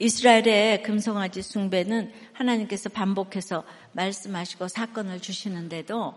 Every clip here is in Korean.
이스라엘의 금송아지 숭배는 하나님께서 반복해서 말씀하시고 사건을 주시는데도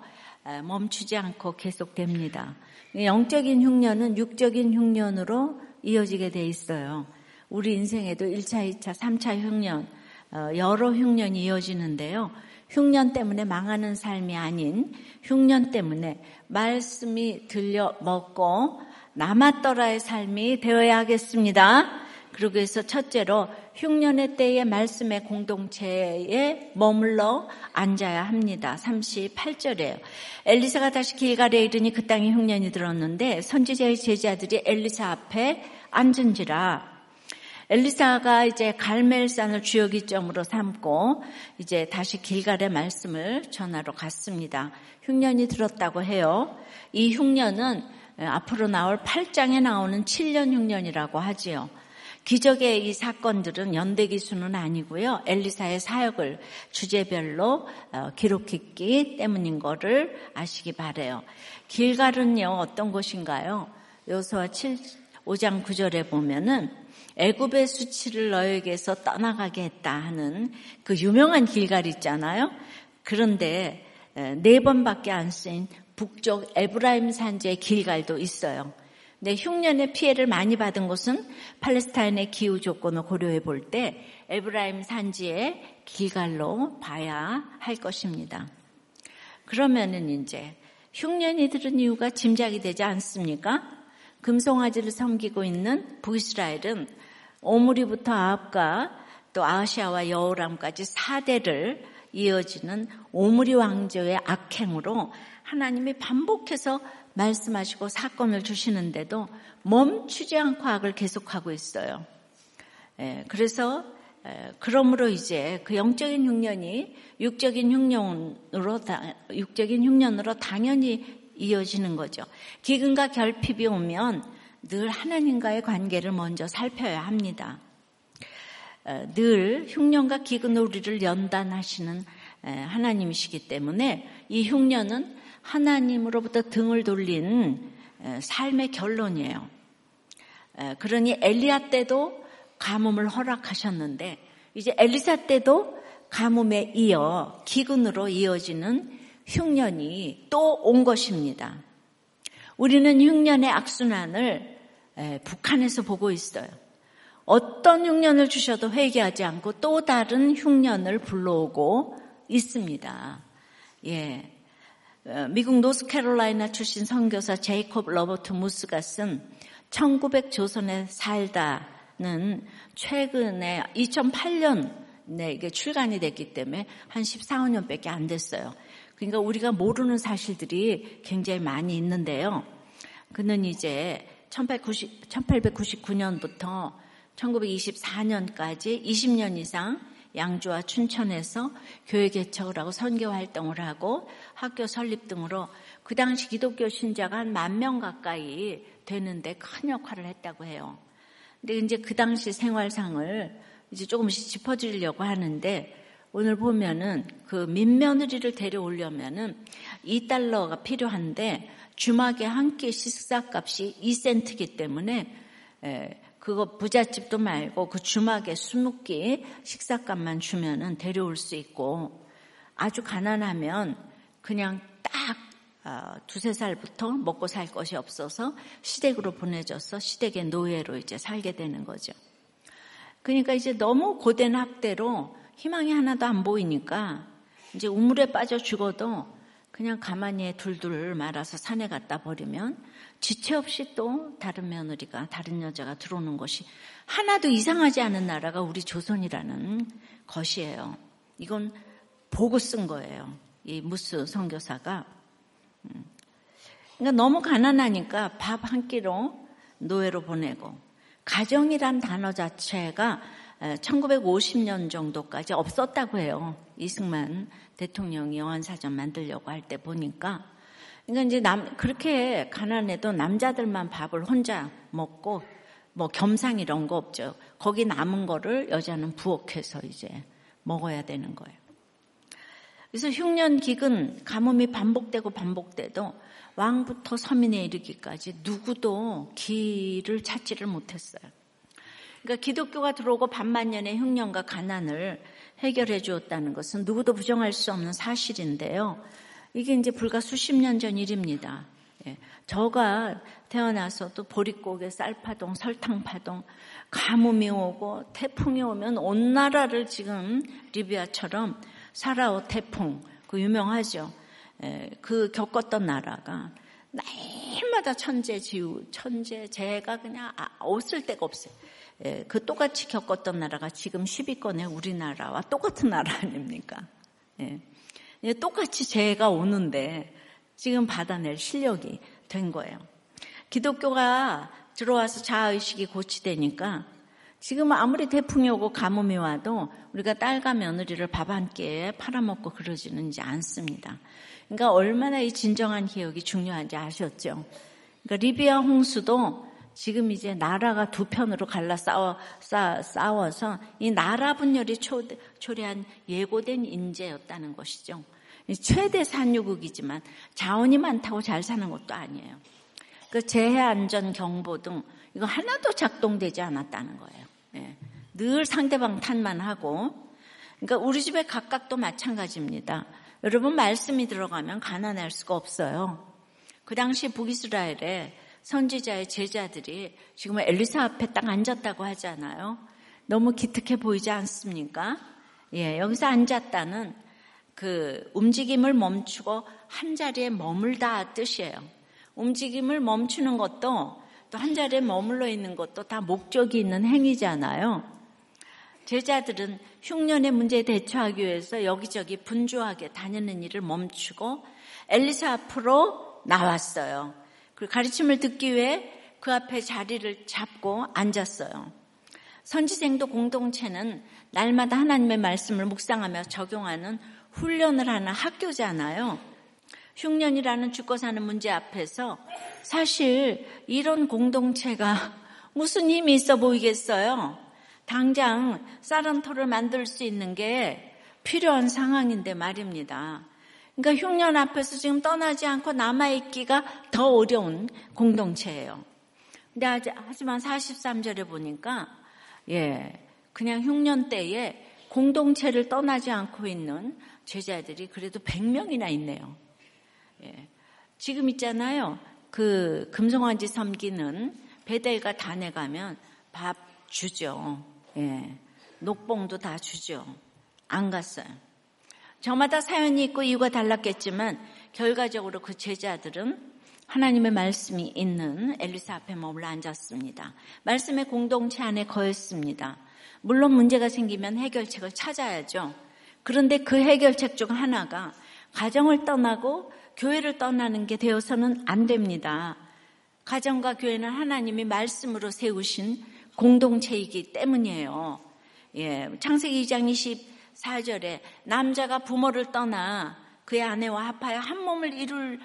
멈추지 않고 계속됩니다. 영적인 흉년은 육적인 흉년으로 이어지게 돼 있어요. 우리 인생에도 1차, 2차, 3차 흉년, 어, 여러 흉년이 이어지는데요. 흉년 때문에 망하는 삶이 아닌 흉년 때문에 말씀이 들려 먹고 남았더라의 삶이 되어야 하겠습니다. 그러기 위해서 첫째로 흉년의 때에 말씀의 공동체에 머물러 앉아야 합니다. 38절에요. 엘리사가 다시 길가에 이르니 그 땅에 흉년이 들었는데 선지자의 제자들이 엘리사 앞에 앉은지라 엘리사가 이제 갈멜산을 주요기점으로 삼고 이제 다시 길갈의 말씀을 전하러 갔습니다. 흉년이 들었다고 해요. 이 흉년은 앞으로 나올 8장에 나오는 7년 흉년이라고 하지요. 기적의 이 사건들은 연대 기수는 아니고요. 엘리사의 사역을 주제별로 어, 기록했기 때문인 것을 아시기 바래요. 길갈은요 어떤 곳인가요? 요소와 7, 5장 9절에 보면은 애굽의 수치를 너에게서 떠나가게 했다 하는 그 유명한 길갈 있잖아요. 그런데 네 번밖에 안 쓰인 북쪽 에브라임 산지의 길갈도 있어요. 네, 흉년의 피해를 많이 받은 곳은 팔레스타인의 기후 조건을 고려해 볼 때 에브라임 산지의 길갈로 봐야 할 것입니다. 그러면은 이제 흉년이 들은 이유가 짐작이 되지 않습니까? 금송아지를 섬기고 있는 북이스라엘은 오므리부터 아합과 또 아시아와 여호람까지 4대를 이어지는 오므리 왕조의 악행으로 하나님이 반복해서 말씀하시고 사건을 주시는데도 멈추지 않고 악을 계속하고 있어요. 예, 그래서 그러므로 이제 그 영적인 흉년이 육적인 흉년으로 육적인 흉년으로 당연히 이어지는 거죠. 기근과 결핍이 오면 늘 하나님과의 관계를 먼저 살펴야 합니다. 늘 흉년과 기근 우리를 연단하시는 하나님이시기 때문에 이 흉년은 하나님으로부터 등을 돌린 삶의 결론이에요. 그러니 엘리야 때도 가뭄을 허락하셨는데 이제 엘리사 때도 가뭄에 이어 기근으로 이어지는 흉년이 또 온 것입니다. 우리는 흉년의 악순환을 북한에서 보고 있어요. 어떤 흉년을 주셔도 회개하지 않고 또 다른 흉년을 불러오고 있습니다. 예. 어, 미국 노스캐롤라이나 출신 선교사 제이콥 로버트 무스가 쓴 1900 조선에 살다는 최근에 2008년에 이게 출간이 됐기 때문에 한 14, 5년밖에 안 됐어요. 그러니까 우리가 모르는 사실들이 굉장히 많이 있는데요. 그는 이제 1890, 1899년부터 1924년까지 20년 이상 양주와 춘천에서 교회 개척을 하고 선교 활동을 하고 학교 설립 등으로 그 당시 기독교 신자가 한 만 명 가까이 되는데 큰 역할을 했다고 해요. 근데 이제 그 당시 생활상을 이제 조금씩 짚어드리려고 하는데 오늘 보면은 그 민며느리를 데려오려면은 2달러가 필요한데 주막에 한 끼 식사값이 2센트기 때문에 그거 부잣집도 말고 그 주막에 20끼 식사값만 주면은 데려올 수 있고 아주 가난하면 그냥 딱 어, 두세 살부터 먹고 살 것이 없어서 시댁으로 보내져서 시댁의 노예로 이제 살게 되는 거죠. 그러니까 이제 너무 고된 학대로 희망이 하나도 안 보이니까 이제 우물에 빠져 죽어도 그냥 가만히 둘둘 말아서 산에 갖다 버리면 지체 없이 또 다른 며느리가 다른 여자가 들어오는 것이 하나도 이상하지 않은 나라가 우리 조선이라는 것이에요. 이건 보고 쓴 거예요. 이 무스 선교사가. 음. 그러니까 너무 가난하니까 밥 한 끼로 노예로 보내고 가정이란 단어 자체가 1950년 정도까지 없었다고 해요. 이승만 대통령이 영안사전 만들려고 할 때 보니까. 그러니까 이제 남, 그렇게 가난해도 남자들만 밥을 혼자 먹고 뭐 겸상 이런 거 없죠. 거기 남은 거를 여자는 부엌에서 이제 먹어야 되는 거예요. 그래서 흉년 기근 가뭄이 반복되고 반복돼도 왕부터 서민에 이르기까지 누구도 길을 찾지를 못했어요. 그러니까 기독교가 들어오고 반만년의 흉년과 가난을 해결해 주었다는 것은 누구도 부정할 수 없는 사실인데요. 이게 이제 불과 수십 년 전 일입니다. 예. 저가 태어나서도 보릿고개, 쌀파동, 설탕파동, 가뭄이 오고 태풍이 오면 온 나라를 지금 리비아처럼 사라오 태풍, 그 유명하죠. 예. 그 겪었던 나라가 날마다 천재 지우, 천재, 제가 그냥 아, 없을 데가 없어요. 예, 그 똑같이 겪었던 나라가 지금 10위권의 우리나라와 똑같은 나라 아닙니까? 예. 예, 똑같이 재해가 오는데 지금 받아낼 실력이 된 거예요. 기독교가 들어와서 자아의식이 고치되니까 지금 아무리 태풍이 오고 가뭄이 와도 우리가 딸과 며느리를 밥 한 끼에 팔아먹고 그러지는 않습니다. 그러니까 얼마나 이 진정한 개혁이 중요한지 아셨죠? 그러니까 리비아 홍수도 지금 이제 나라가 두 편으로 갈라 싸워, 싸워 서 이 나라 분열이 초, 초래한 예고된 인재였다는 것이죠. 최대 산유국이지만 자원이 많다고 잘 사는 것도 아니에요. 그 재해 안전 경보 등 이거 하나도 작동되지 않았다는 거예요. 네. 늘 상대방 탓만 하고 그러니까 우리 집에 각각도 마찬가지입니다. 여러분 말씀이 들어가면 가난할 수가 없어요. 그 당시 북이스라엘에 선지자의 제자들이 지금 엘리사 앞에 딱 앉았다고 하잖아요. 너무 기특해 보이지 않습니까? 예, 여기서 앉았다는 그 움직임을 멈추고 한 자리에 머물다 뜻이에요. 움직임을 멈추는 것도 또 한 자리에 머물러 있는 것도 다 목적이 있는 행위잖아요. 제자들은 흉년의 문제에 대처하기 위해서 여기저기 분주하게 다니는 일을 멈추고 엘리사 앞으로 나왔어요. 그 가르침을 듣기 위해 그 앞에 자리를 잡고 앉았어요. 선지생도 공동체는 날마다 하나님의 말씀을 묵상하며 적용하는 훈련을 하는 학교잖아요. 흉년이라는 죽고 사는 문제 앞에서 사실 이런 공동체가 무슨 힘이 있어 보이겠어요? 당장 쌀한토를 만들 수 있는 게 필요한 상황인데 말입니다. 그러니까 흉년 앞에서 지금 떠나지 않고 남아있기가 더 어려운 공동체예요. 근데 하지만 43절에 보니까 예, 그냥 흉년 때에 공동체를 떠나지 않고 있는 제자들이 그래도 100명이나 있네요. 예. 지금 있잖아요. 그 금송환지 섬기는 배달과 단에 가면 밥 주죠. 예. 녹봉도 다 주죠. 안 갔어요. 저마다 사연이 있고 이유가 달랐겠지만 결과적으로 그 제자들은 하나님의 말씀이 있는 엘리사 앞에 머물러 앉았습니다. 말씀의 공동체 안에 거했습니다. 물론 문제가 생기면 해결책을 찾아야죠. 그런데 그 해결책 중 하나가 가정을 떠나고 교회를 떠나는 게 되어서는 안 됩니다. 가정과 교회는 하나님이 말씀으로 세우신 공동체이기 때문이에요. 예, 창세기 2장 24절에 남자가 부모를 떠나 그의 아내와 합하여 한 몸을 이룰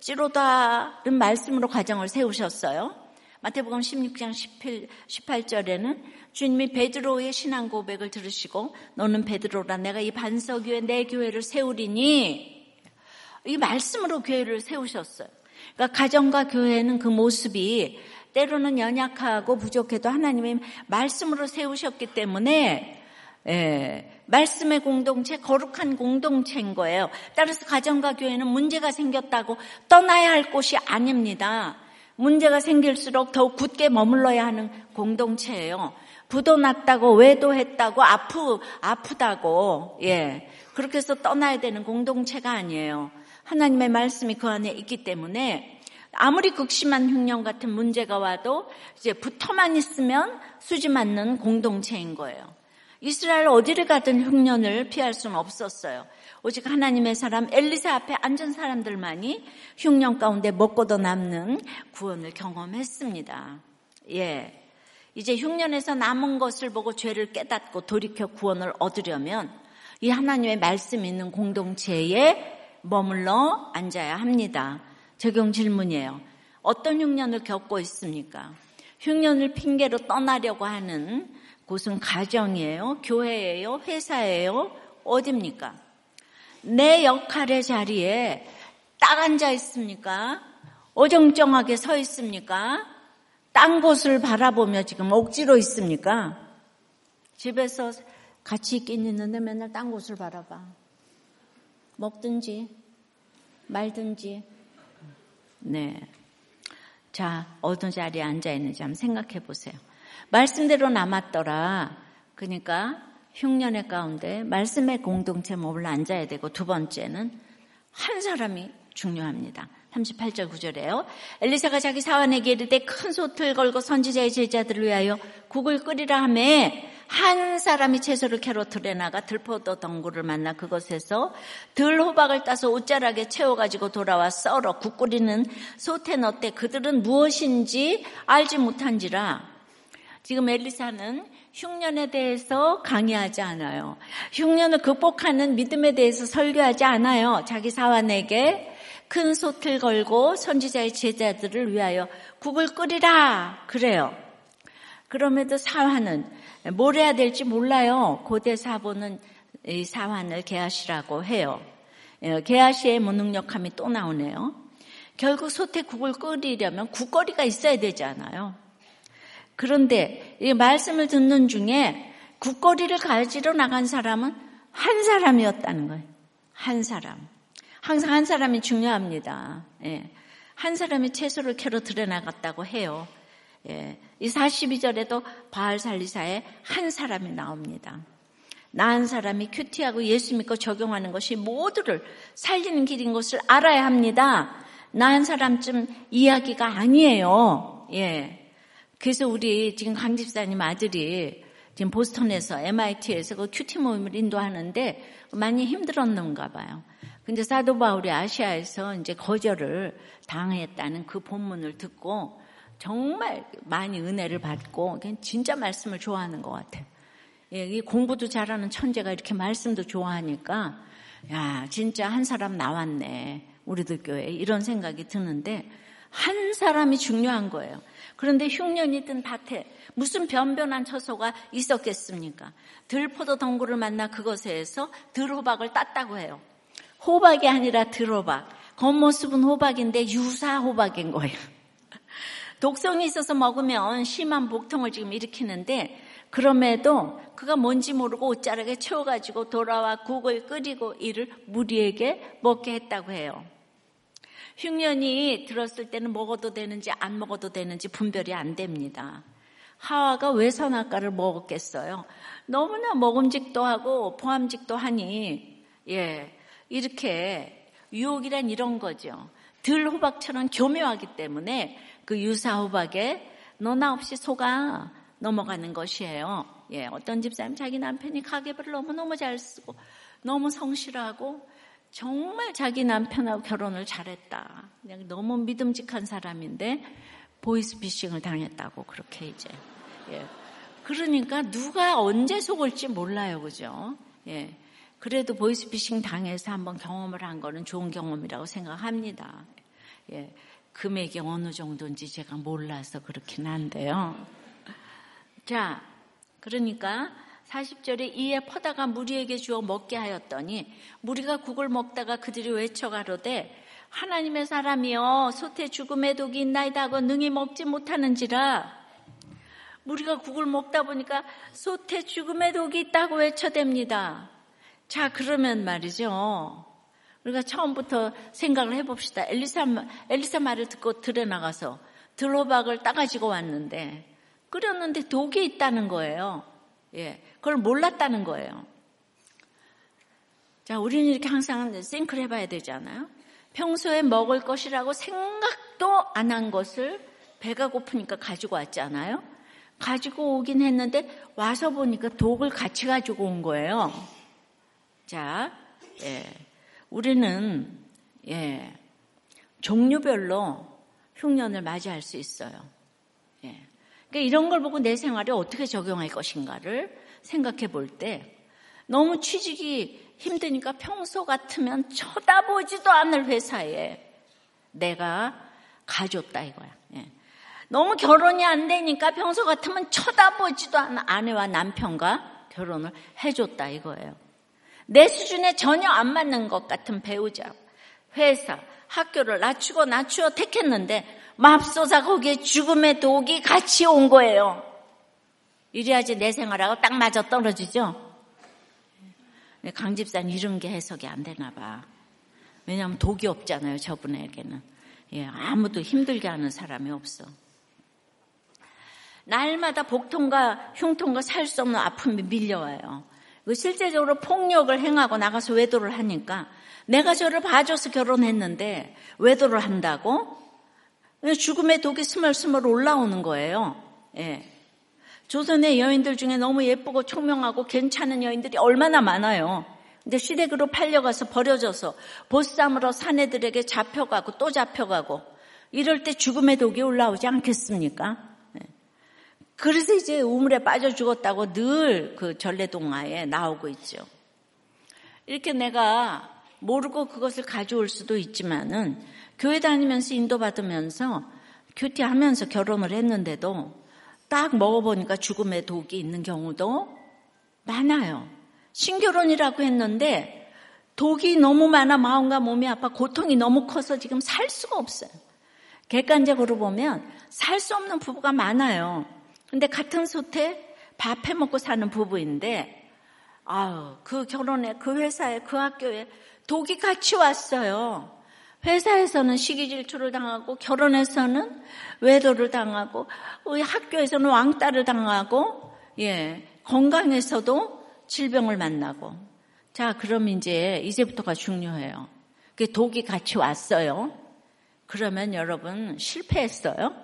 찌로다는 말씀으로 가정을 세우셨어요. 마태복음 16장 18, 18절에는 주님이 베드로의 신앙 고백을 들으시고 너는 베드로라 내가 이 반석 위에 내 교회를 세우리니 이 말씀으로 교회를 세우셨어요. 그러니까 가정과 교회는 그 모습이 때로는 연약하고 부족해도 하나님의 말씀으로 세우셨기 때문에 예, 말씀의 공동체, 거룩한 공동체인 거예요. 따라서 가정과 교회는 문제가 생겼다고 떠나야 할 곳이 아닙니다. 문제가 생길수록 더욱 굳게 머물러야 하는 공동체예요. 부도 났다고 외도했다고 아프 아프다고 예 그렇게 해서 떠나야 되는 공동체가 아니에요. 하나님의 말씀이 그 안에 있기 때문에 아무리 극심한 흉년 같은 문제가 와도 이제 붙어만 있으면 수지 맞는 공동체인 거예요. 이스라엘 어디를 가든 흉년을 피할 수는 없었어요. 오직 하나님의 사람 엘리사 앞에 앉은 사람들만이 흉년 가운데 먹고도 남는 구원을 경험했습니다. 예. 이제 흉년에서 남은 것을 보고 죄를 깨닫고 돌이켜 구원을 얻으려면 이 하나님의 말씀 있는 공동체에 머물러 앉아야 합니다. 적용 질문이에요. 어떤 흉년을 겪고 있습니까? 흉년을 핑계로 떠나려고 하는 곳은 가정이에요, 교회예요, 회사예요, 어딥니까? 내 역할의 자리에 딱 앉아 있습니까? 어정쩡하게 서 있습니까? 딴 곳을 바라보며 지금 억지로 있습니까? 집에서 같이 있긴 있는데 맨날 딴 곳을 바라봐. 먹든지 말든지. 네. 자, 어느 자리에 앉아 있는지 한번 생각해 보세요. 말씀대로 남았더라. 그러니까 흉년의 가운데 말씀의 공동체 몸을 앉아야 되고 두 번째는 한 사람이 중요합니다. 38절 9절에요. 엘리사가 자기 사원에게 이르되 큰 솥을 걸고 선지자의 제자들을 위하여 국을 끓이라 하매 한 사람이 채소를 캐로 들에 나가 들포도 덩굴을 만나 그곳에서 들 호박을 따서 옷자락에 채워가지고 돌아와 썰어 국 끓이는 솥에 넣되 그들은 무엇인지 알지 못한지라 지금 엘리사는 흉년에 대해서 강의하지 않아요. 흉년을 극복하는 믿음에 대해서 설교하지 않아요. 자기 사환에게 큰 솥을 걸고 선지자의 제자들을 위하여 국을 끓이라 그래요. 그럼에도 사환은 뭘 해야 될지 몰라요. 고대 사본은 이 사환을 개하시라고 해요. 예, 개하시의 무능력함이 또 나오네요. 결국 솥에 국을 끓이려면 국거리가 있어야 되잖아요. 그런데 이 말씀을 듣는 중에 국거리를 가지러 나간 사람은 한 사람이었다는 거예요. 한 사람. 항상 한 사람이 중요합니다. 예. 한 사람이 채소를 캐러 들여나갔다고 해요. 예. 이 42절에도 바알 살리사에 한 사람이 나옵니다. 나은 사람이 큐티하고 예수 믿고 적용하는 것이 모두를 살리는 길인 것을 알아야 합니다. 나은 사람쯤 이야기가 아니에요. 예. 그래서 우리 지금 강 집사님 아들이 지금 보스턴에서 MIT에서 그 큐티 모임을 인도하는데 많이 힘들었는가 봐요. 근데 사도 바울이 아시아에서 이제 거절을 당했다는 그 본문을 듣고 정말 많이 은혜를 받고 진짜 말씀을 좋아하는 것 같아요. 예, 공부도 잘하는 천재가 이렇게 말씀도 좋아하니까 야 진짜 한 사람 나왔네 우리들 교회 이런 생각이 드는데 한 사람이 중요한 거예요. 그런데 흉년이든 밭에 무슨 변변한 처소가 있었겠습니까? 들포도 덩굴을 만나 그것에 서 들호박을 땄다고 해요. 호박이 아니라 들호박. 겉모습은 호박인데 유사 호박인 거예요. 독성이 있어서 먹으면 심한 복통을 지금 일으키는데 그럼에도 그가 뭔지 모르고 옷자락에 채워가지고 돌아와 국을 끓이고 이를 무리에게 먹게 했다고 해요. 흉년이 들었을 때는 먹어도 되는지 안 먹어도 되는지 분별이 안 됩니다. 하와가 왜 선악과를 먹었겠어요? 너무나 먹음직도 하고 포함직도 하니 예 이렇게 유혹이란 이런 거죠. 들 호박처럼 교묘하기 때문에 그 유사 호박에 너나 없이 속아 넘어가는 것이에요. 예, 어떤 집사님 자기 남편이 가계부를 너무너무 잘 쓰고 너무 성실하고 정말 자기 남편하고 결혼을 잘했다. 그냥 너무 믿음직한 사람인데 보이스피싱을 당했다고 그렇게 이제. 예. 그러니까 누가 언제 속을지 몰라요, 그죠? 예. 그래도 보이스피싱 당해서 한번 경험을 한 거는 좋은 경험이라고 생각합니다. 예, 금액이 어느 정도인지 제가 몰라서 그렇긴 한데요. 자, 그러니까 40절에 이에 퍼다가 무리에게 주어 먹게 하였더니 무리가 국을 먹다가 그들이 외쳐 가로되 하나님의 사람이여 솥에 죽음의 독이 있나이다 하고 능히 먹지 못하는지라 무리가 국을 먹다 보니까 솥에 죽음의 독이 있다고 외쳐댑니다. 자, 그러면 말이죠. 우리가 처음부터 생각을 해봅시다. 엘리사, 엘리사 말을 듣고 들에 나가서 들호박을 따가지고 왔는데 끓였는데 독이 있다는 거예요. 예. 그걸 몰랐다는 거예요. 자, 우리는 이렇게 항상 생크를 해봐야 되잖아요. 평소에 먹을 것이라고 생각도 안 한 것을 배가 고프니까 가지고 왔잖아요. 가지고 오긴 했는데 와서 보니까 독을 같이 가지고 온 거예요. 자, 예. 우리는, 예, 종류별로 흉년을 맞이할 수 있어요. 예. 그러니까 이런 걸 보고 내 생활에 어떻게 적용할 것인가를 생각해 볼 때 너무 취직이 힘드니까 평소 같으면 쳐다보지도 않을 회사에 내가 가줬다 이거야. 예. 너무 결혼이 안 되니까 평소 같으면 쳐다보지도 않은 아내와 남편과 결혼을 해줬다 이거예요. 내 수준에 전혀 안 맞는 것 같은 배우자, 회사, 학교를 낮추고 낮추어 택했는데 맙소사 거기에 죽음의 독이 같이 온 거예요. 이래야지 내 생활하고 딱 맞아 떨어지죠? 강 집사는 이런 게 해석이 안 되나 봐. 왜냐하면 독이 없잖아요, 저분에게는. 예, 아무도 힘들게 하는 사람이 없어. 날마다 복통과 흉통과 살 수 없는 아픔이 밀려와요. 실제적으로 폭력을 행하고 나가서 외도를 하니까 내가 저를 봐줘서 결혼했는데 외도를 한다고? 죽음의 독이 스멀스멀 올라오는 거예요. 예. 조선의 여인들 중에 너무 예쁘고 총명하고 괜찮은 여인들이 얼마나 많아요. 근데 시댁으로 팔려가서 버려져서 보쌈으로 사내들에게 잡혀가고 또 잡혀가고 이럴 때 죽음의 독이 올라오지 않겠습니까? 네. 그래서 이제 우물에 빠져 죽었다고 늘 그 전래동화에 나오고 있죠. 이렇게 내가 모르고 그것을 가져올 수도 있지만은 교회 다니면서 인도받으면서 교티하면서 결혼을 했는데도 딱 먹어보니까 죽음의 독이 있는 경우도 많아요. 신결혼이라고 했는데 독이 너무 많아 마음과 몸이 아파 고통이 너무 커서 지금 살 수가 없어요. 객관적으로 보면 살 수 없는 부부가 많아요. 근데 같은 소태 밥 해 먹고 사는 부부인데 아유 그 결혼에 그 회사에 그 학교에 독이 같이 왔어요. 회사에서는 시기 질투를 당하고 결혼해서는 외도를 당하고 우리 학교에서는 왕따를 당하고 예 건강에서도 질병을 만나고 자 그럼 이제 이제부터가 중요해요. 그 독이 같이 왔어요. 그러면 여러분 실패했어요?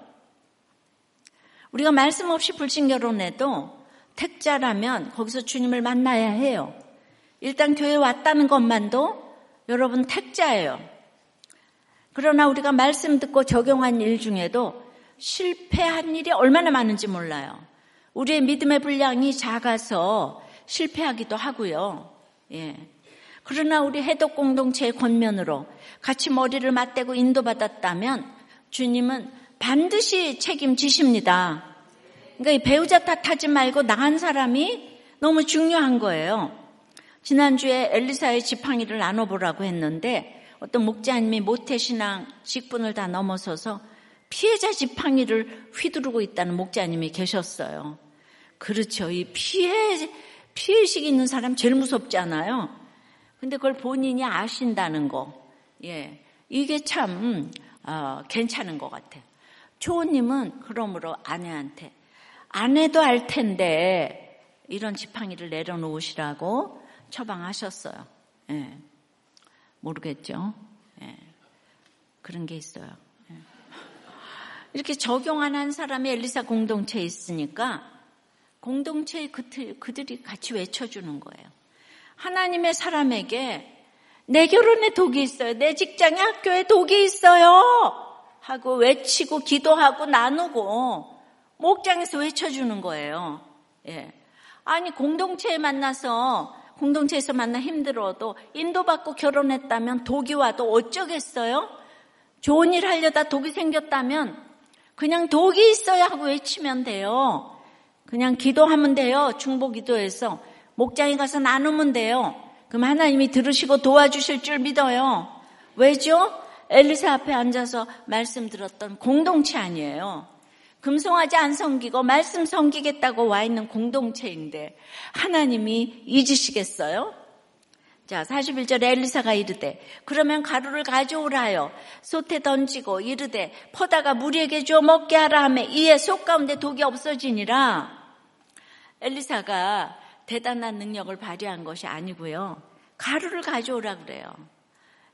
우리가 말씀 없이 불신 결혼해도 택자라면 거기서 주님을 만나야 해요. 일단 교회 왔다는 것만도 여러분 택자예요. 그러나 우리가 말씀 듣고 적용한 일 중에도 실패한 일이 얼마나 많은지 몰라요. 우리의 믿음의 분량이 작아서 실패하기도 하고요. 예. 그러나 우리 해독 공동체의 권면으로 같이 머리를 맞대고 인도받았다면 주님은 반드시 책임지십니다. 그러니까 배우자 탓하지 말고 나간 사람이 너무 중요한 거예요. 지난주에 엘리사의 지팡이를 나눠보라고 했는데 어떤 목자님이 모태신앙 직분을 다 넘어서서 피해자 지팡이를 휘두르고 있다는 목자님이 계셨어요. 그렇죠. 이 피해, 피해식 있는 사람 제일 무섭잖아요. 근데 그걸 본인이 아신다는 거. 예. 이게 참, 어, 괜찮은 것 같아요. 초호님은 그러므로 아내한테 아내도 알 텐데 이런 지팡이를 내려놓으시라고 처방하셨어요. 예. 모르겠죠. 예. 그런 게 있어요. 예. 이렇게 적용 안 한 사람이 엘리사 공동체에 있으니까 공동체의 그들이 같이 외쳐주는 거예요. 하나님의 사람에게 내 결혼에 독이 있어요. 내 직장에 학교에 독이 있어요. 하고 외치고 기도하고 나누고 목장에서 외쳐주는 거예요. 예. 아니 공동체에 만나서 공동체에서 만나 힘들어도 인도받고 결혼했다면 독이 와도 어쩌겠어요? 좋은 일 하려다 독이 생겼다면 그냥 독이 있어야 하고 외치면 돼요. 그냥 기도하면 돼요. 중보 기도해서. 목장에 가서 나누면 돼요. 그럼 하나님이 들으시고 도와주실 줄 믿어요. 왜죠? 엘리사 앞에 앉아서 말씀 들었던 공동체 아니에요. 금송아지 안 섬기고 말씀 섬기겠다고 와 있는 공동체인데 하나님이 잊으시겠어요? 자, 41절에 엘리사가 이르되 그러면 가루를 가져오라요. 솥에 던지고 이르되 퍼다가 무리에게 줘 먹게 하라 하며 이에 속 가운데 독이 없어지니라. 엘리사가 대단한 능력을 발휘한 것이 아니고요. 가루를 가져오라 그래요.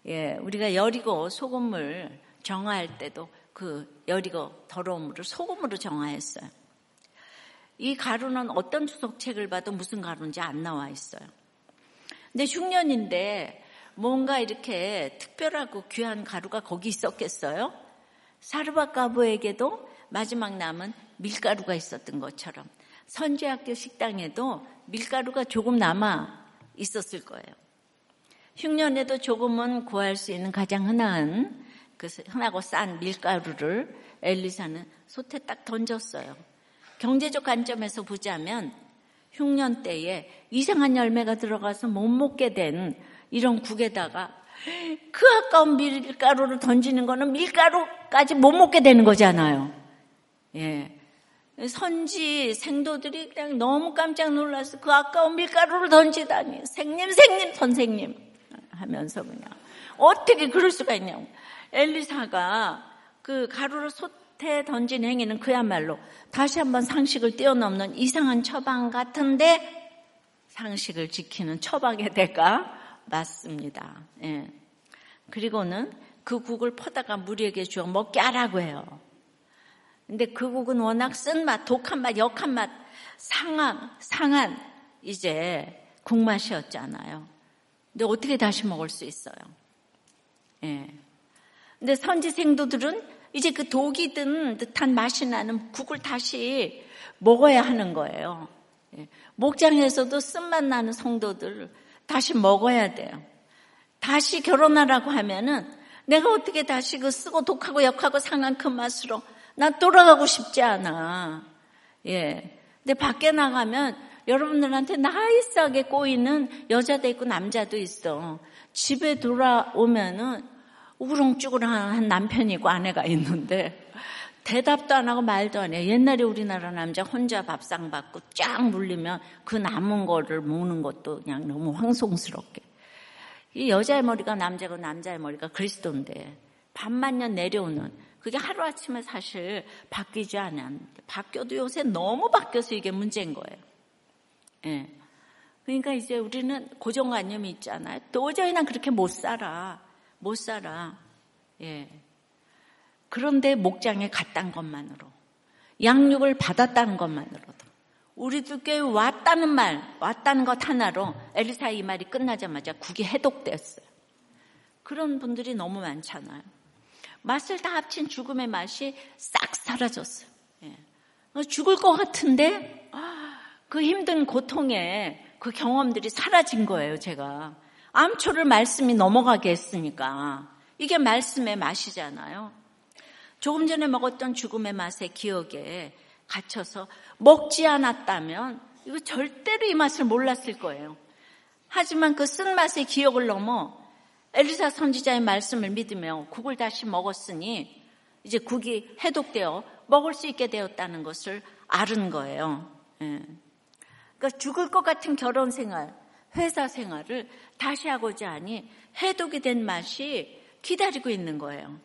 예, 우리가 여리고 소금을 정화할 때도 그 여리고 더러움으로 소금으로 정화했어요. 이 가루는 어떤 주석책을 봐도 무슨 가루인지 안 나와 있어요. 근데 흉년인데 뭔가 이렇게 특별하고 귀한 가루가 거기 있었겠어요? 사르바가부에게도 마지막 남은 밀가루가 있었던 것처럼 선지학교 식당에도 밀가루가 조금 남아 있었을 거예요. 흉년에도 조금은 구할 수 있는 가장 흔한 그 흔하고 싼 밀가루를 엘리사는 솥에 딱 던졌어요. 경제적 관점에서 보자면 흉년 때에 이상한 열매가 들어가서 못 먹게 된 이런 국에다가 그 아까운 밀가루를 던지는 거는 밀가루까지 못 먹게 되는 거잖아요. 예. 선지 생도들이 그냥 너무 깜짝 놀라서 그 아까운 밀가루를 던지다니 생님 생님 선생님 하면서 그냥 어떻게 그럴 수가 있냐고 엘리사가 그 가루를 솥에 던진 행위는 그야말로 다시 한번 상식을 뛰어넘는 이상한 처방 같은데 상식을 지키는 처방의 대가 맞습니다. 예. 그리고는 그 국을 퍼다가 무리에게 주어 먹게 하라고 해요. 근데 그 국은 워낙 쓴맛, 독한 맛, 역한 맛, 상한, 상한 이제 국맛이었잖아요. 근데 어떻게 다시 먹을 수 있어요? 예. 근데 선지 생도들은 이제 그 독이 든 듯한 맛이 나는 국을 다시 먹어야 하는 거예요. 예. 목장에서도 쓴맛 나는 성도들 다시 먹어야 돼요. 다시 결혼하라고 하면은 내가 어떻게 다시 그 쓰고 독하고 역하고 상한 그 맛으로 나 돌아가고 싶지 않아. 예. 근데 밖에 나가면 여러분들한테 나이스하게 꼬이는 여자도 있고 남자도 있어. 집에 돌아오면은 우렁쭈렁한 남편이고 아내가 있는데 대답도 안 하고 말도 안 해. 옛날에 우리나라 남자 혼자 밥상 받고 쫙 물리면 그 남은 거를 먹는 것도 그냥 너무 황송스럽게. 이 여자의 머리가 남자고 남자의 머리가 그리스도인데 반만년 내려오는 그게 하루아침에 사실 바뀌지 않았는데 바뀌어도 요새 너무 바뀌어서 이게 문제인 거예요. 예. 그러니까 이제 우리는 고정관념이 있잖아요. 도저히 난 그렇게 못 살아. 못 살아. 예. 그런데 목장에 갔다는 것만으로 양육을 받았다는 것만으로도 우리들 교회 왔다는 말, 왔다는 것 하나로 엘리사 이 말이 끝나자마자 국이 해독됐어요. 그런 분들이 너무 많잖아요. 맛을 다 합친 죽음의 맛이 싹 사라졌어요. 예. 어, 죽을 것 같은데 그 힘든 고통에 그 경험들이 사라진 거예요, 제가. 암초를 말씀이 넘어가게 했으니까. 이게 말씀의 맛이잖아요. 조금 전에 먹었던 죽음의 맛의 기억에 갇혀서 먹지 않았다면 이거 절대로 이 맛을 몰랐을 거예요. 하지만 그 쓴맛의 기억을 넘어 엘리사 선지자의 말씀을 믿으며 국을 다시 먹었으니 이제 국이 해독되어 먹을 수 있게 되었다는 것을 아는 거예요. 예. 그러니까 죽을 것 같은 결혼 생활, 회사 생활을 다시 하고자 하니 해독이 된 맛이 기다리고 있는 거예요.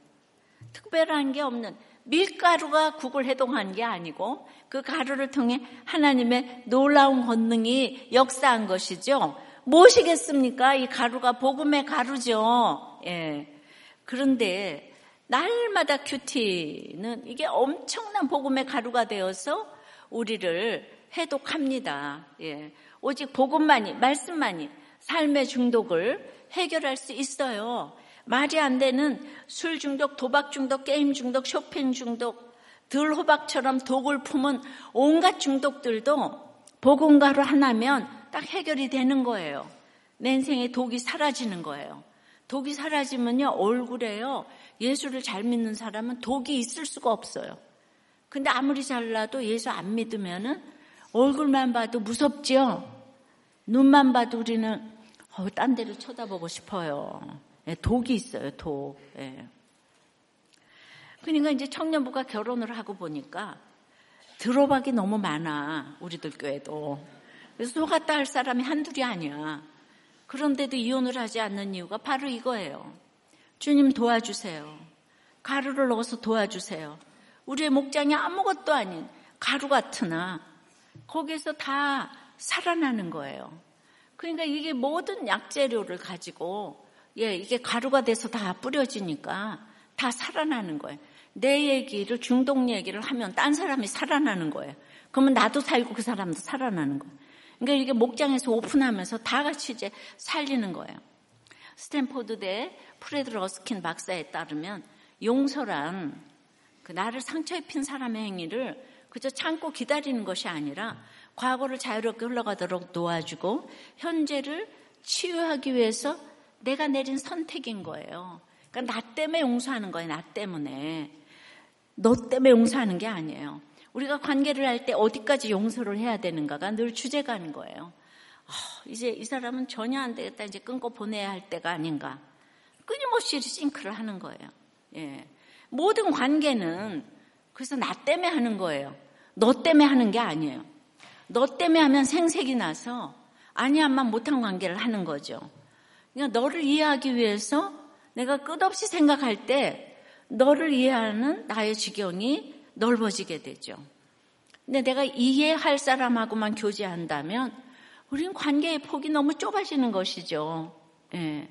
특별한 게 없는 밀가루가 국을 해동한 게 아니고 그 가루를 통해 하나님의 놀라운 권능이 역사한 것이죠. 무엇이겠습니까? 이 가루가 복음의 가루죠. 예. 그런데 날마다 큐티는 이게 엄청난 복음의 가루가 되어서 우리를 해독합니다. 예. 오직 복음만이, 말씀만이 삶의 중독을 해결할 수 있어요. 말이 안 되는 술 중독, 도박 중독, 게임 중독, 쇼핑 중독, 들호박처럼 독을 품은 온갖 중독들도 복음가루 하나면 딱 해결이 되는 거예요. 내 인생에 독이 사라지는 거예요. 독이 사라지면요, 얼굴에요, 예수를 잘 믿는 사람은 독이 있을 수가 없어요. 근데 아무리 잘나도 예수 안 믿으면은 얼굴만 봐도 무섭죠? 눈만 봐도 우리는, 어, 딴 데로 쳐다보고 싶어요. 예, 독이 있어요, 독. 예. 그러니까 이제 청년부가 결혼을 하고 보니까 들어박이 너무 많아, 우리들 교회도. 그래서 속았다 할 사람이 한둘이 아니야. 그런데도 이혼을 하지 않는 이유가 바로 이거예요. 주님 도와주세요. 가루를 넣어서 도와주세요. 우리의 목장이 아무것도 아닌 가루 같으나 거기에서 다 살아나는 거예요. 그러니까 이게 모든 약재료를 가지고 예, 이게 가루가 돼서 다 뿌려지니까 다 살아나는 거예요. 내 얘기를 중독 얘기를 하면 딴 사람이 살아나는 거예요. 그러면 나도 살고 그 사람도 살아나는 거예요. 그러니까 이게 목장에서 오픈하면서 다 같이 이제 살리는 거예요. 스탠포드대 프레드 러스킨 박사에 따르면 용서란 그 나를 상처 입힌 사람의 행위를 그저 참고 기다리는 것이 아니라 과거를 자유롭게 흘러가도록 도와주고 현재를 치유하기 위해서 내가 내린 선택인 거예요. 그러니까 나 때문에 용서하는 거예요. 나 때문에. 너 때문에 용서하는 게 아니에요. 우리가 관계를 할 때 어디까지 용서를 해야 되는가가 늘 주제가 아닌 거예요. 어, 이제 이 사람은 전혀 안 되겠다. 이제 끊고 보내야 할 때가 아닌가. 끊임없이 싱크를 하는 거예요. 예. 모든 관계는 그래서 나 때문에 하는 거예요. 너 때문에 하는 게 아니에요. 너 때문에 하면 생색이 나서 아니야만 못한 관계를 하는 거죠. 그러니까 너를 이해하기 위해서 내가 끝없이 생각할 때 너를 이해하는 나의 지경이 넓어지게 되죠. 근데 내가 이해할 사람하고만 교제한다면 우리는 관계의 폭이 너무 좁아지는 것이죠. 예.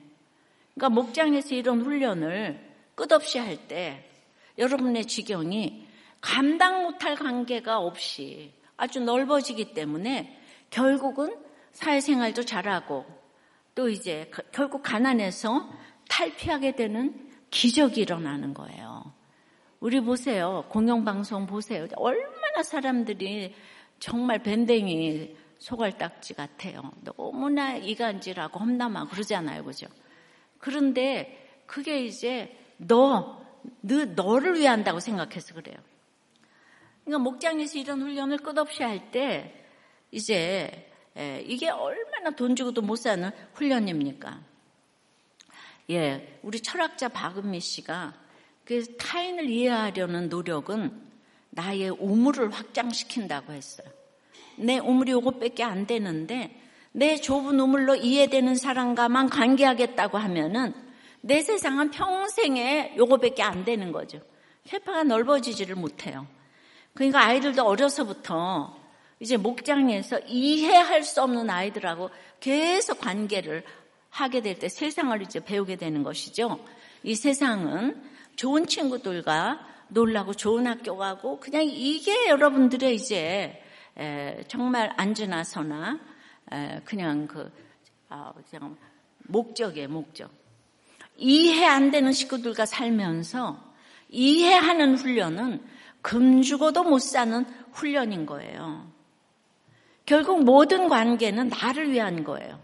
그러니까 목장에서 이런 훈련을 끝없이 할 때 여러분의 지경이 감당 못할 관계가 없이 아주 넓어지기 때문에 결국은 사회생활도 잘하고 또 이제 결국 가난해서 탈피하게 되는 기적이 일어나는 거예요. 우리 보세요. 공영방송 보세요. 얼마나 사람들이 정말 밴댕이 소갈딱지 같아요. 너무나 이간질하고 험담하고 그러잖아요. 그죠? 그런데 그게 이제 너, 너, 너를 위해 한다고 생각해서 그래요. 그러니까 목장에서 이런 훈련을 끝없이 할 때 이제 이게 얼마나 돈 주고도 못 사는 훈련입니까? 예, 우리 철학자 박은미 씨가 그 타인을 이해하려는 노력은 나의 우물을 확장시킨다고 했어요. 내 우물이 이것밖에 안 되는데 내 좁은 우물로 이해되는 사람과만 관계하겠다고 하면은 내 세상은 평생에 요거밖에 안 되는 거죠. 세파가 넓어지지를 못해요. 그러니까 아이들도 어려서부터 이제 목장에서 이해할 수 없는 아이들하고 계속 관계를 하게 될 때 세상을 이제 배우게 되는 것이죠. 이 세상은 좋은 친구들과 놀라고 좋은 학교 가고 그냥 이게 여러분들의 이제 정말 안전하서나 그냥 그 아, 그냥 목적이에요 목적. 이해 안 되는 식구들과 살면서 이해하는 훈련은 금 주고도 못 사는 훈련인 거예요. 결국 모든 관계는 나를 위한 거예요.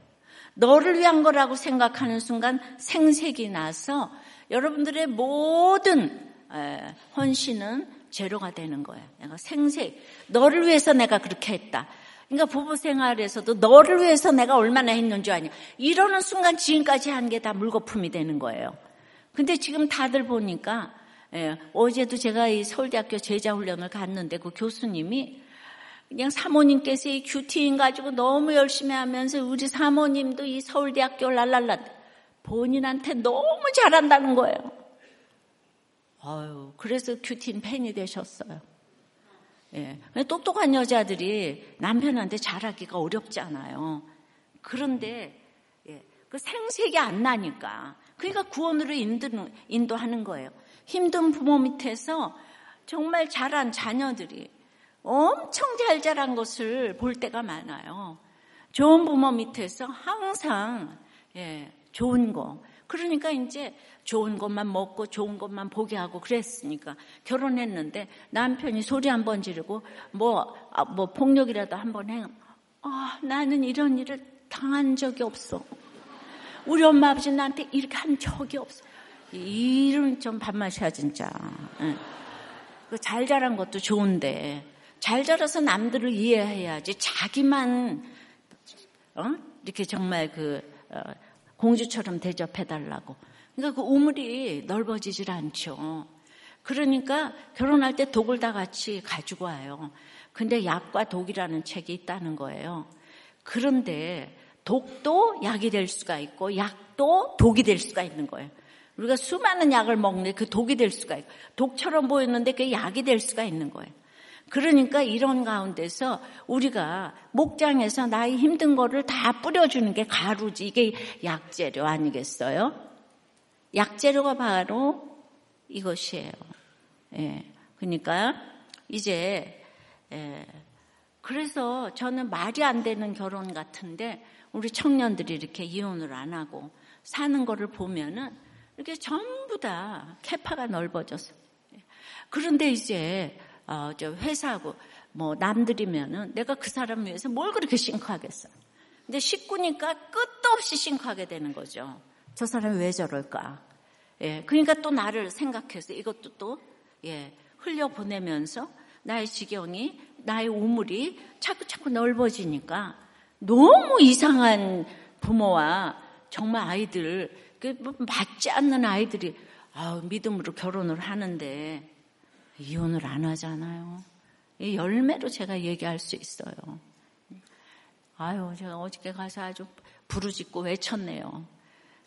너를 위한 거라고 생각하는 순간 생색이 나서 여러분들의 모든 헌신은 제로가 되는 거예요. 내가 생색, 너를 위해서 내가 그렇게 했다. 그러니까 부부 생활에서도 너를 위해서 내가 얼마나 했는 줄 아냐. 이러는 순간 지금까지 한 게 다 물거품이 되는 거예요. 근데 지금 다들 보니까 예, 어제도 제가 이 서울대학교 제자훈련을 갔는데 그 교수님이 그냥 사모님께서 이 큐티인 가지고 너무 열심히 하면서 우리 사모님도 이 서울대학교 랄랄라 본인한테 너무 잘한다는 거예요. 아유, 그래서 큐틴 팬이 되셨어요. 예. 똑똑한 여자들이 남편한테 잘하기가 어렵잖아요. 그런데, 예. 그 생색이 안 나니까. 그러니까 구원으로 인도는, 인도하는 거예요. 힘든 부모 밑에서 정말 잘한 자녀들이 엄청 잘 자란 것을 볼 때가 많아요. 좋은 부모 밑에서 항상 예, 좋은 거. 그러니까 이제 좋은 것만 먹고 좋은 것만 보게 하고 그랬으니까 결혼했는데 남편이 소리 한 번 지르고 뭐, 아, 뭐 폭력이라도 한 번 해. 아, 나는 이런 일을 당한 적이 없어. 우리 엄마 아버지 나한테 이렇게 한 적이 없어. 이런 좀 밥맛이야 진짜. 예. 그잘 자란 것도 좋은데 잘 자라서 남들을 이해해야지 자기만 어? 이렇게 정말 그 어, 공주처럼 대접해달라고. 그러니까 그 우물이 넓어지질 않죠. 그러니까 결혼할 때 독을 다 같이 가지고 와요. 근데 약과 독이라는 책이 있다는 거예요. 그런데 독도 약이 될 수가 있고 약도 독이 될 수가 있는 거예요. 우리가 수많은 약을 먹는데 그 독이 될 수가 있고 독처럼 보였는데 그게 약이 될 수가 있는 거예요. 그러니까 이런 가운데서 우리가 목장에서 나의 힘든 거를 다 뿌려주는 게 가루지. 이게 약재료 아니겠어요? 약재료가 바로 이것이에요. 예. 그러니까 이제 예. 그래서 저는 말이 안 되는 결혼 같은데 우리 청년들이 이렇게 이혼을 안 하고 사는 거를 보면은 이렇게 전부 다 캐파가 넓어져서 그런데 이제 어, 저 회사하고 뭐 남들이면은 내가 그 사람 위해서 뭘 그렇게 싱크하겠어. 근데 식구니까 끝도 없이 싱크하게 되는 거죠. 저 사람이 왜 저럴까? 예, 그러니까 또 나를 생각해서 이것도 또 예, 흘려 보내면서 나의 지경이 나의 우물이 자꾸 자꾸 넓어지니까 너무 이상한 부모와 정말 아이들 그뭐 맞지 않는 아이들이 아, 믿음으로 결혼을 하는데 이혼을 안 하잖아요. 이 열매로 제가 얘기할 수 있어요. 아유, 제가 어저께 가서 아주 부르짖고 외쳤네요.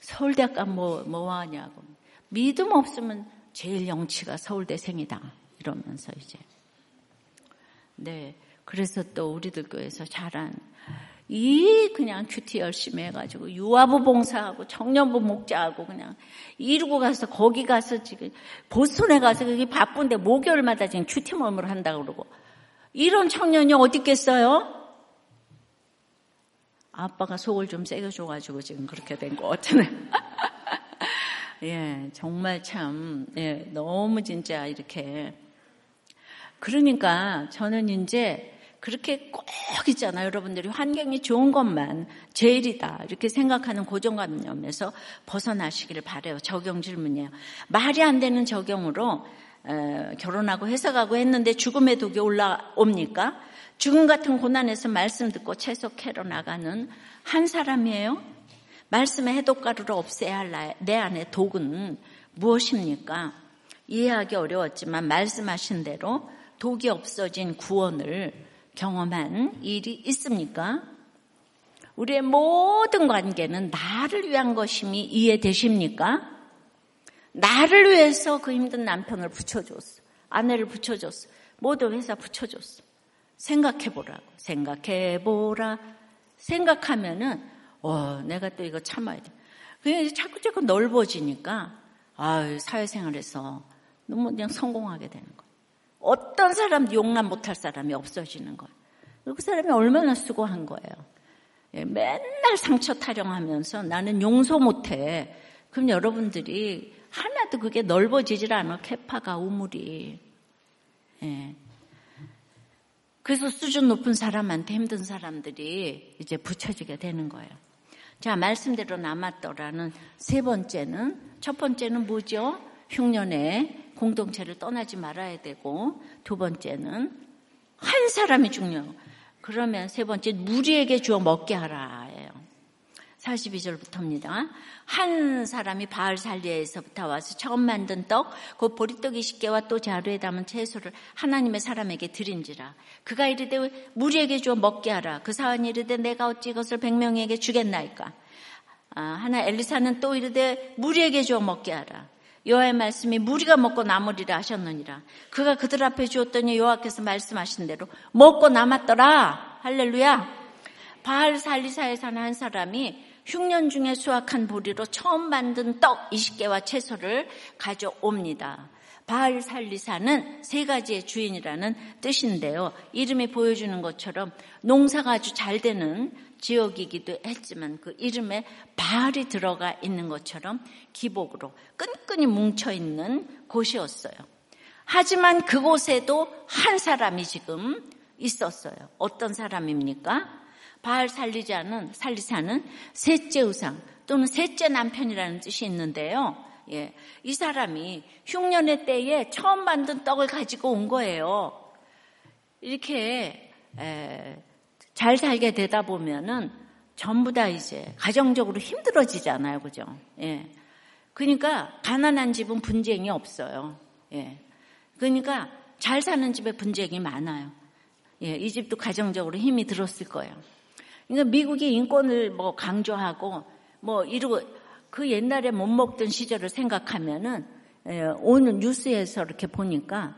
서울대학가 뭐, 뭐 하냐고. 믿음 없으면 제일 영치가 서울대생이다. 이러면서 이제. 네. 그래서 또 우리들 교회에서 자란 이 그냥 큐티 열심히 해가지고 유아부 봉사하고 청년부 목자하고 그냥 이루고 가서 거기 가서 지금 보스턴에 가서 그게 바쁜데 목요일마다 지금 큐티 모임을 한다고 그러고 이런 청년이 어디 있겠어요? 아빠가 속을 좀 세게 줘가지고 지금 그렇게 된 것 같으네. 예, 정말 참, 예, 너무 진짜 이렇게. 그러니까 저는 이제 그렇게 꼭 있잖아요. 여러분들이 환경이 좋은 것만 제일이다. 이렇게 생각하는 고정관념에서 벗어나시기를 바래요. 적용 질문이에요. 말이 안 되는 적용으로 에, 결혼하고 회사 가고 했는데 죽음의 독이 올라옵니까? 죽음 같은 고난에서 말씀 듣고 채속해로 나가는 한 사람이에요. 말씀의 해독가루를 없애야 할 내 안의 독은 무엇입니까? 이해하기 어려웠지만 말씀하신 대로 독이 없어진 구원을 경험한 일이 있습니까? 우리의 모든 관계는 나를 위한 것임이 이해되십니까? 나를 위해서 그 힘든 남편을 붙여줬어. 아내를 붙여줬어. 모든 회사 붙여줬어. 생각해보라고. 생각해보라. 생각하면은, 어, 내가 또 이거 참아야 돼. 그냥 자꾸 자꾸 넓어지니까, 아 사회생활에서 너무 그냥 성공하게 되는 거야. 어떤 사람 용납 못할 사람이 없어지는 거예요. 그 사람이 얼마나 수고한 거예요. 예, 맨날 상처 타령하면서 나는 용서 못해. 그럼 여러분들이 하나도 그게 넓어지질 않아. 캐파가 우물이. 예. 그래서 수준 높은 사람한테 힘든 사람들이 이제 붙여지게 되는 거예요. 자, 말씀대로 남았더라는 세 번째는, 첫 번째는 뭐죠? 흉년에 공동체를 떠나지 말아야 되고 두 번째는 한 사람이 중요해요. 그러면 세 번째 무리에게 주어 먹게 하라예요. 42절부터입니다. 한 사람이 바알 살리에서부터 와서 처음 만든 떡, 그 보리떡 20개와 또 자루에 담은 채소를 하나님의 사람에게 드린지라. 그가 이르되 무리에게 주어 먹게 하라. 그 사원이 이르되 내가 어찌 이것을 백명에게 주겠나이까. 아, 하나 엘리사는 또 이르되 무리에게 주어 먹게 하라. 여호와의 말씀이 무리가 먹고 남으리라 하셨느니라. 그가 그들 앞에 주었더니 여호와께서 말씀하신 대로 먹고 남았더라. 할렐루야. 바알 살리사에 사는 한 사람이 흉년 중에 수확한 보리로 처음 만든 떡 20개와 채소를 가져옵니다. 바알 살리사는 세 가지의 주인이라는 뜻인데요. 이름이 보여주는 것처럼 농사가 아주 잘 되는 지역이기도 했지만 그 이름에 바알이 들어가 있는 것처럼 기복으로 끈끈이 뭉쳐 있는 곳이었어요. 하지만 그곳에도 한 사람이 지금 있었어요. 어떤 사람입니까? 바알 살리자는 살리사는 셋째 우상 또는 셋째 남편이라는 뜻이 있는데요. 예, 이 사람이 흉년의 때에 처음 만든 떡을 가지고 온 거예요. 이렇게 에, 잘 살게 되다 보면은 전부 다 이제 가정적으로 힘들어지잖아요. 그죠? 예. 그러니까 가난한 집은 분쟁이 없어요. 예. 그러니까 잘 사는 집에 분쟁이 많아요. 예. 이 집도 가정적으로 힘이 들었을 거예요. 그러니까 미국이 인권을 뭐 강조하고 뭐 이러고 그 옛날에 못 먹던 시절을 생각하면은 예, 오늘 뉴스에서 이렇게 보니까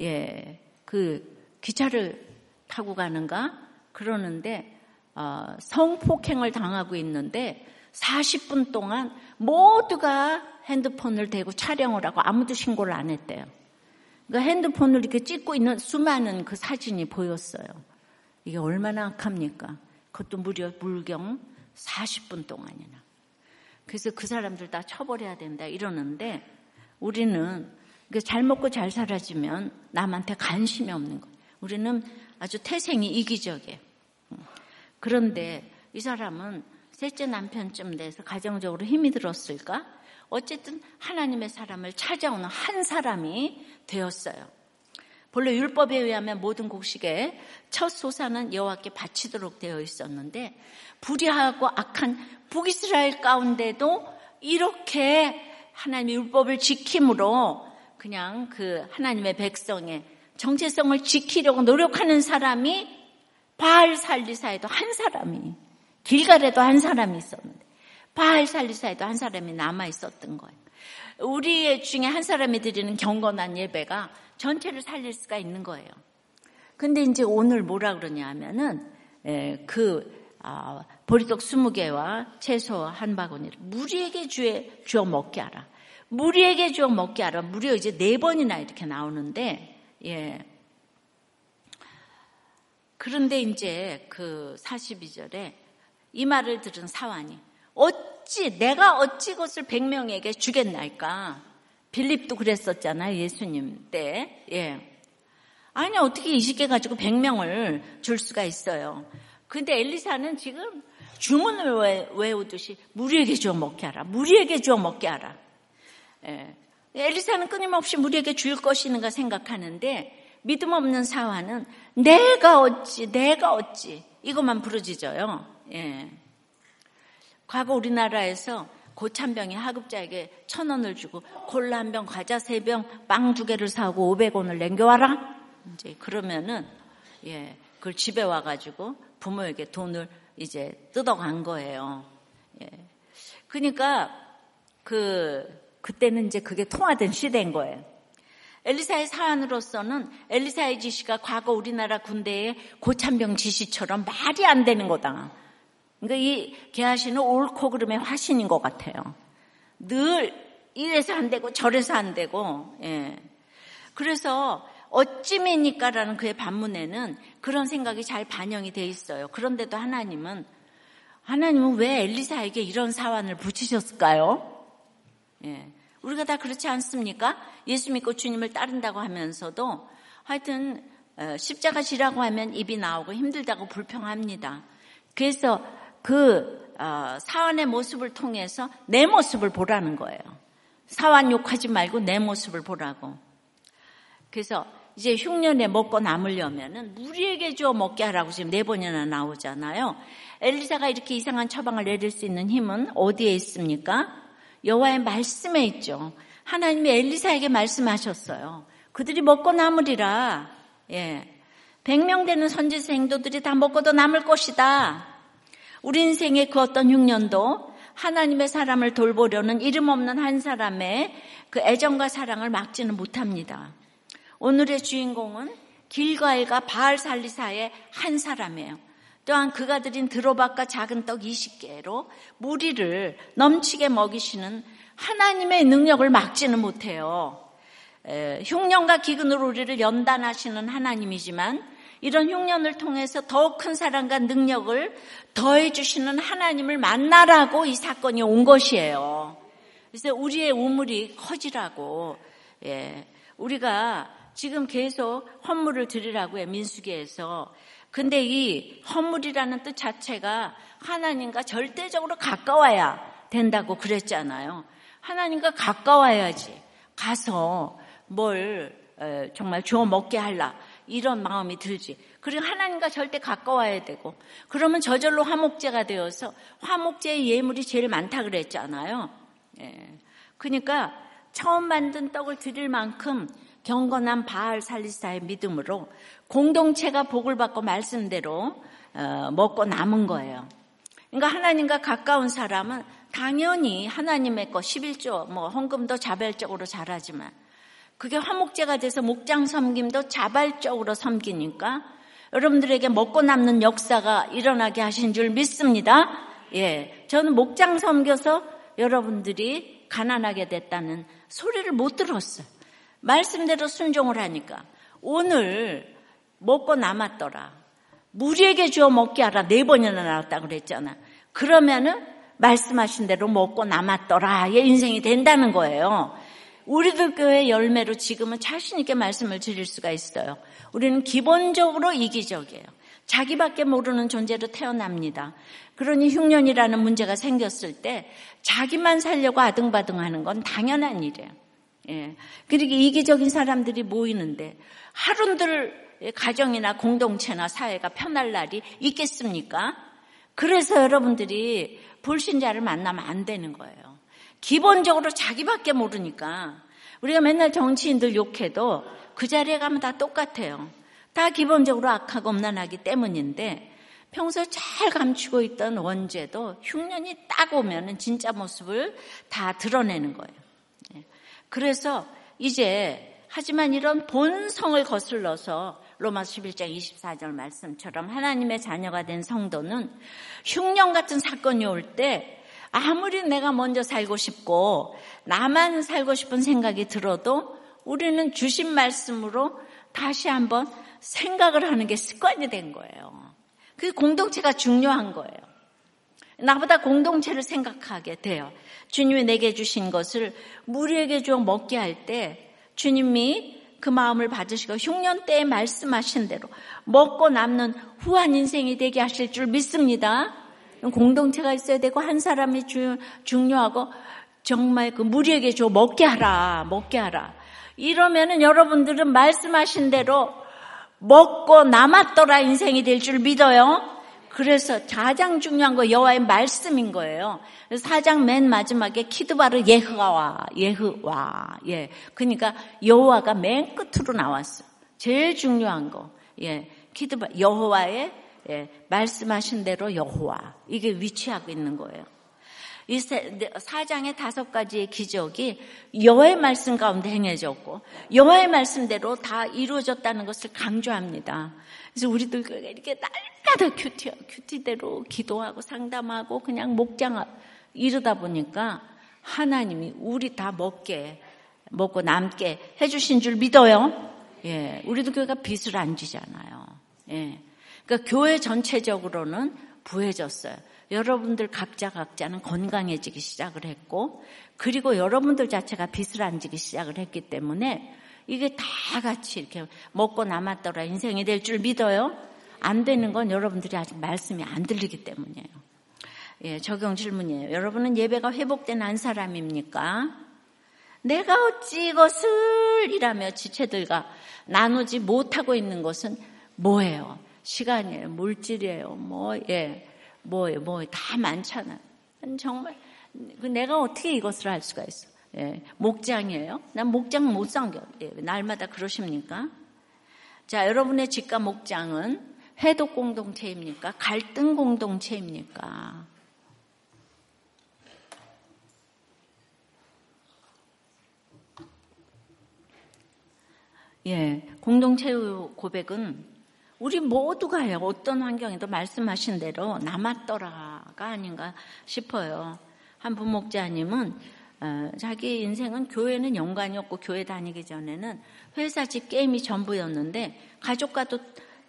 예, 그 기차를 타고 가는가 그러는데 어, 성폭행을 당하고 있는데 40분 동안 모두가 핸드폰을 대고 촬영을 하고 아무도 신고를 안 했대요. 그러니까 핸드폰을 이렇게 찍고 있는 수많은 그 사진이 보였어요. 이게 얼마나 악합니까? 그것도 무려 물경 40분 동안이나. 그래서 그 사람들 다 처벌해야 된다 이러는데 우리는 잘 먹고 잘 살아지면 남한테 관심이 없는 거예요. 우리는 아주 태생이 이기적이에요. 그런데 이 사람은 셋째 남편쯤 돼서 가정적으로 힘이 들었을까? 어쨌든 하나님의 사람을 찾아오는 한 사람이 되었어요. 본래 율법에 의하면 모든 곡식의 첫 소사는 여호와께 바치도록 되어 있었는데 불의하고 악한 북이스라엘 가운데도 이렇게 하나님의 율법을 지킴으로 그냥 그 하나님의 백성의 정체성을 지키려고 노력하는 사람이 바알 살리사에도 한 사람이 길갈에도 한 사람이 있었는데 바알 살리사에도 한 사람이 남아 있었던 거예요. 우리 중에 한 사람이 드리는 경건한 예배가 전체를 살릴 수가 있는 거예요. 근데 이제 오늘 뭐라 그러냐 하면은 예, 그 아, 보리떡 20개와 채소 한 바구니를 무리에게 주어 먹게 하라. 무리에게 주어 먹게 하라. 무려 이제 네 번이나 이렇게 나오는데 예. 그런데 이제 그 42절에 이 말을 들은 사환이 어찌 내가 어찌 것을 100명에게 주겠나이까? 빌립도 그랬었잖아요. 예수님 때. 예. 아니 어떻게 20개 가지고 100명을 줄 수가 있어요. 근데 엘리사는 지금 주문을 외우듯이 무리에게 주어 먹게 하라. 무리에게 주어 먹게 하라. 예. 엘리사는 끊임없이 무리에게 줄 것이는가 생각하는데 믿음 없는 사화는 내가 어찌 내가 어찌 이것만 부르짖어요. 예. 과거 우리나라에서 고참병이 하급자에게 천 원을 주고 콜라 한 병, 과자 세 병, 빵 두 개를 사고 오백 원을 남겨와라. 이제 그러면은 예, 그걸 집에 와가지고 부모에게 돈을 이제 뜯어간 거예요. 예. 그러니까 그 그때는 이제 그게 통화된 시대인 거예요. 엘리사의 사안으로서는 엘리사의 지시가 과거 우리나라 군대의 고참병 지시처럼 말이 안 되는 거다. 그러니까 이 개하시는 옳고 그름의 화신인 것 같아요. 늘 이래서 안 되고 저래서 안 되고, 예. 그래서 어찌입니까라는 그의 반문에는 그런 생각이 잘 반영이 돼 있어요. 그런데도 하나님은 하나님은 왜 엘리사에게 이런 사환을 붙이셨을까요? 예. 우리가 다 그렇지 않습니까? 예수 믿고 주님을 따른다고 하면서도 하여튼 어, 십자가 지라고 하면 입이 나오고 힘들다고 불평합니다. 그래서 그 어, 사환의 모습을 통해서 내 모습을 보라는 거예요. 사환 욕하지 말고 내 모습을 보라고. 그래서 이제 흉년에 먹고 남으려면은 무리에게 주어 먹게 하라고 지금 네 번이나 나오잖아요. 엘리사가 이렇게 이상한 처방을 내릴 수 있는 힘은 어디에 있습니까? 여호와의 말씀에 있죠. 하나님이 엘리사에게 말씀하셨어요. 그들이 먹고 남으리라. 예. 100명 되는 선지자 행도들이 다 먹고도 남을 것이다. 우리 인생의 그 어떤 흉년도 하나님의 사람을 돌보려는 이름 없는 한 사람의 그 애정과 사랑을 막지는 못합니다. 오늘의 주인공은 길과일과 바알 살리사의 한 사람이에요. 또한 그가 드린 드로박과 작은 떡 20개로 무리를 넘치게 먹이시는 하나님의 능력을 막지는 못해요. 에, 흉년과 기근으로 우리를 연단하시는 하나님이지만 이런 흉년을 통해서 더 큰 사랑과 능력을 더해 주시는 하나님을 만나라고 이 사건이 온 것이에요. 그래서 우리의 우물이 커지라고 예, 우리가 지금 계속 헌물을 드리라고 해 민수기에서. 근데 이 헌물이라는 뜻 자체가 하나님과 절대적으로 가까워야 된다고 그랬잖아요. 하나님과 가까워야지. 가서 뭘 정말 주워 먹게 할라. 이런 마음이 들지. 그리고 하나님과 절대 가까워야 되고, 그러면 저절로 화목제가 되어서 화목제의 예물이 제일 많다 그랬잖아요. 예. 그러니까 처음 만든 떡을 드릴 만큼 경건한 바알 살리사의 믿음으로 공동체가 복을 받고 말씀대로 어, 먹고 남은 거예요. 그러니까 하나님과 가까운 사람은 당연히 하나님의 것 11조 뭐 헌금도 자발적으로 잘하지만 그게 화목제가 돼서 목장 섬김도 자발적으로 섬기니까 여러분들에게 먹고 남는 역사가 일어나게 하신 줄 믿습니다. 예. 저는 목장 섬겨서 여러분들이 가난하게 됐다는 소리를 못 들었어요. 말씀대로 순종을 하니까 오늘 먹고 남았더라. 무리에게 주어 먹게 하라. 네 번이나 나왔다 그랬잖아. 그러면은 말씀하신 대로 먹고 남았더라의 인생이 된다는 거예요. 우리들 교회 열매로 지금은 자신 있게 말씀을 드릴 수가 있어요. 우리는 기본적으로 이기적이에요. 자기밖에 모르는 존재로 태어납니다. 그러니 흉년이라는 문제가 생겼을 때 자기만 살려고 아등바등 하는 건 당연한 일이에요. 예. 그러니까 이기적인 사람들이 모이는데 하루들 가정이나 공동체나 사회가 편할 날이 있겠습니까? 그래서 여러분들이 불신자를 만나면 안 되는 거예요. 기본적으로 자기밖에 모르니까 우리가 맨날 정치인들 욕해도 그 자리에 가면 다 똑같아요. 다 기본적으로 악하고 엄난하기 때문인데 평소에 잘 감추고 있던 원죄도 흉년이 딱 오면은 진짜 모습을 다 드러내는 거예요. 예. 그래서 이제 하지만 이런 본성을 거슬러서 로마서 11장 24절 말씀처럼 하나님의 자녀가 된 성도는 흉년 같은 사건이 올 때 아무리 내가 먼저 살고 싶고 나만 살고 싶은 생각이 들어도 우리는 주신 말씀으로 다시 한번 생각을 하는 게 습관이 된 거예요. 그 공동체가 중요한 거예요. 나보다 공동체를 생각하게 돼요. 주님이 내게 주신 것을 무리에게 좀 먹게 할 때 주님이 그 마음을 받으시고 흉년 때에 말씀하신 대로 먹고 남는 후한 인생이 되게 하실 줄 믿습니다. 공동체가 있어야 되고 한 사람이 주, 중요하고 정말 그 무리에게 줘 먹게 하라 먹게 하라 이러면은 여러분들은 말씀하신 대로 먹고 남았더라 인생이 될 줄 믿어요. 그래서 가장 중요한 거 여호와의 말씀인 거예요. 사장 맨 마지막에 키드바르 예흐와 예흐와 예. 그러니까 여호와가 맨 끝으로 나왔어. 제일 중요한 거. 예. 키드바 여호와의 예. 말씀하신 대로 여호와 이게 위치하고 있는 거예요. 이 사장의 다섯 가지의 기적이 여호와의 말씀 가운데 행해졌고 여호와의 말씀대로 다 이루어졌다는 것을 강조합니다. 그래서 우리들 이렇게 날마다 큐티, 큐티대로 기도하고 상담하고 그냥 목장 이러다 보니까 하나님이 우리 다 먹게 먹고 남게 해주신 줄 믿어요. 예, 우리도 교회가 빚을 안 지잖아요. 예, 그러니까 교회 전체적으로는 부해졌어요. 여러분들 각자 각자는 건강해지기 시작을 했고, 그리고 여러분들 자체가 빚을 안 지기 시작을 했기 때문에 이게 다 같이 이렇게 먹고 남았더라 인생이 될 줄 믿어요? 안 되는 건 여러분들이 아직 말씀이 안 들리기 때문이에요. 예, 적용 질문이에요. 여러분은 예배가 회복된 한 사람입니까? 내가 어찌 이것을 이라며 지체들과 나누지 못하고 있는 것은 뭐예요? 시간이에요. 물질이에요. 뭐, 예. 뭐예요, 뭐예요. 다 많잖아. 정말, 그 내가 어떻게 이것을 할 수가 있어. 예, 목장이에요. 난 목장 못 상겨. 예, 날마다 그러십니까? 자, 여러분의 집과 목장은 해독 공동체입니까? 갈등 공동체입니까? 예, 공동체 고백은 우리 모두가요. 어떤 환경에도 말씀하신 대로 남았더라가 아닌가 싶어요. 한 부목자님은 어, 자기 인생은 교회는 연관이 없고 교회 다니기 전에는 회사 집 게임이 전부였는데 가족과도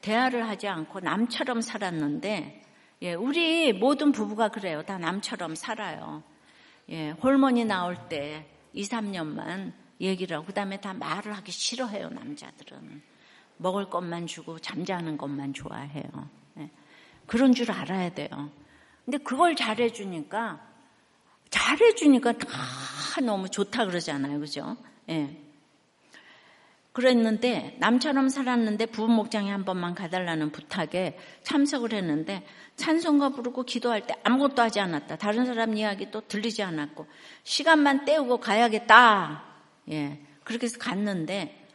대화를 하지 않고 남처럼 살았는데 예, 우리 모든 부부가 그래요. 다 남처럼 살아요. 예, 홀몬이 나올 때 2, 3년만 얘기를 하고 그다음에 다 말을 하기 싫어해요. 남자들은. 먹을 것만 주고 잠자는 것만 좋아해요. 예, 그런 줄 알아야 돼요. 근데 그걸 잘해 주니까 잘해주니까 다 너무 좋다 그러잖아요. 그죠? 예. 그랬는데 남처럼 살았는데 부부 목장에 한 번만 가달라는 부탁에 참석을 했는데 찬송가 부르고 기도할 때 아무것도 하지 않았다. 다른 사람 이야기도 들리지 않았고 시간만 때우고 가야겠다. 예. 그렇게 해서 갔는데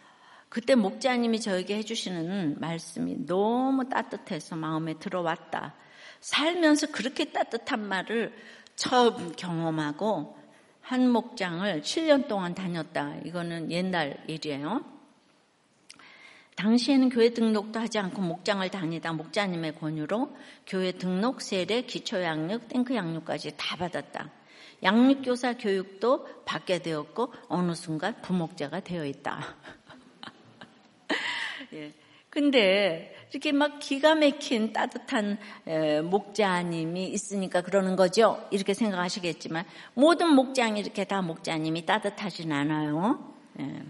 그때 목자님이 저에게 해주시는 말씀이 너무 따뜻해서 마음에 들어왔다. 살면서 그렇게 따뜻한 말을 처음 경험하고 한 목장을 7년 동안 다녔다. 이거는 옛날 일이에요. 당시에는 교회 등록도 하지 않고 목장을 다니다 목자님의 권유로 교회 등록, 세례, 기초 양육, 탱크 양육까지 다 받았다. 양육교사 교육도 받게 되었고 어느 순간 부목자가 되어 있다. 예. 근데 이렇게 막 기가 막힌 따뜻한 목자님이 있으니까 그러는 거죠. 이렇게 생각하시겠지만 모든 목장이 이렇게 다 목자님이 따뜻하진 않아요. 예.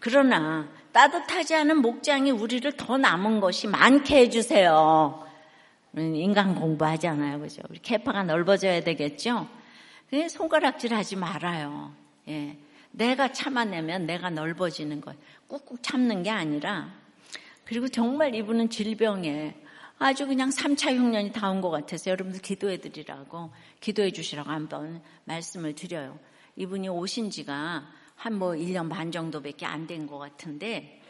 그러나 따뜻하지 않은 목장이 우리를 더 남은 것이 많게 해주세요. 인간 공부하잖아요. 그죠? 우리 캐파가 넓어져야 되겠죠? 손가락질 하지 말아요. 예. 내가 참아내면 내가 넓어지는 거예요. 꾹꾹 참는 게 아니라 그리고 정말 이분은 질병에 아주 그냥 3차 흉년이 다 온 것 같아서 여러분들 기도해 드리라고 기도해 주시라고 한번 말씀을 드려요. 이분이 오신 지가 한 뭐 1년 반 정도밖에 안 된 것 같은데,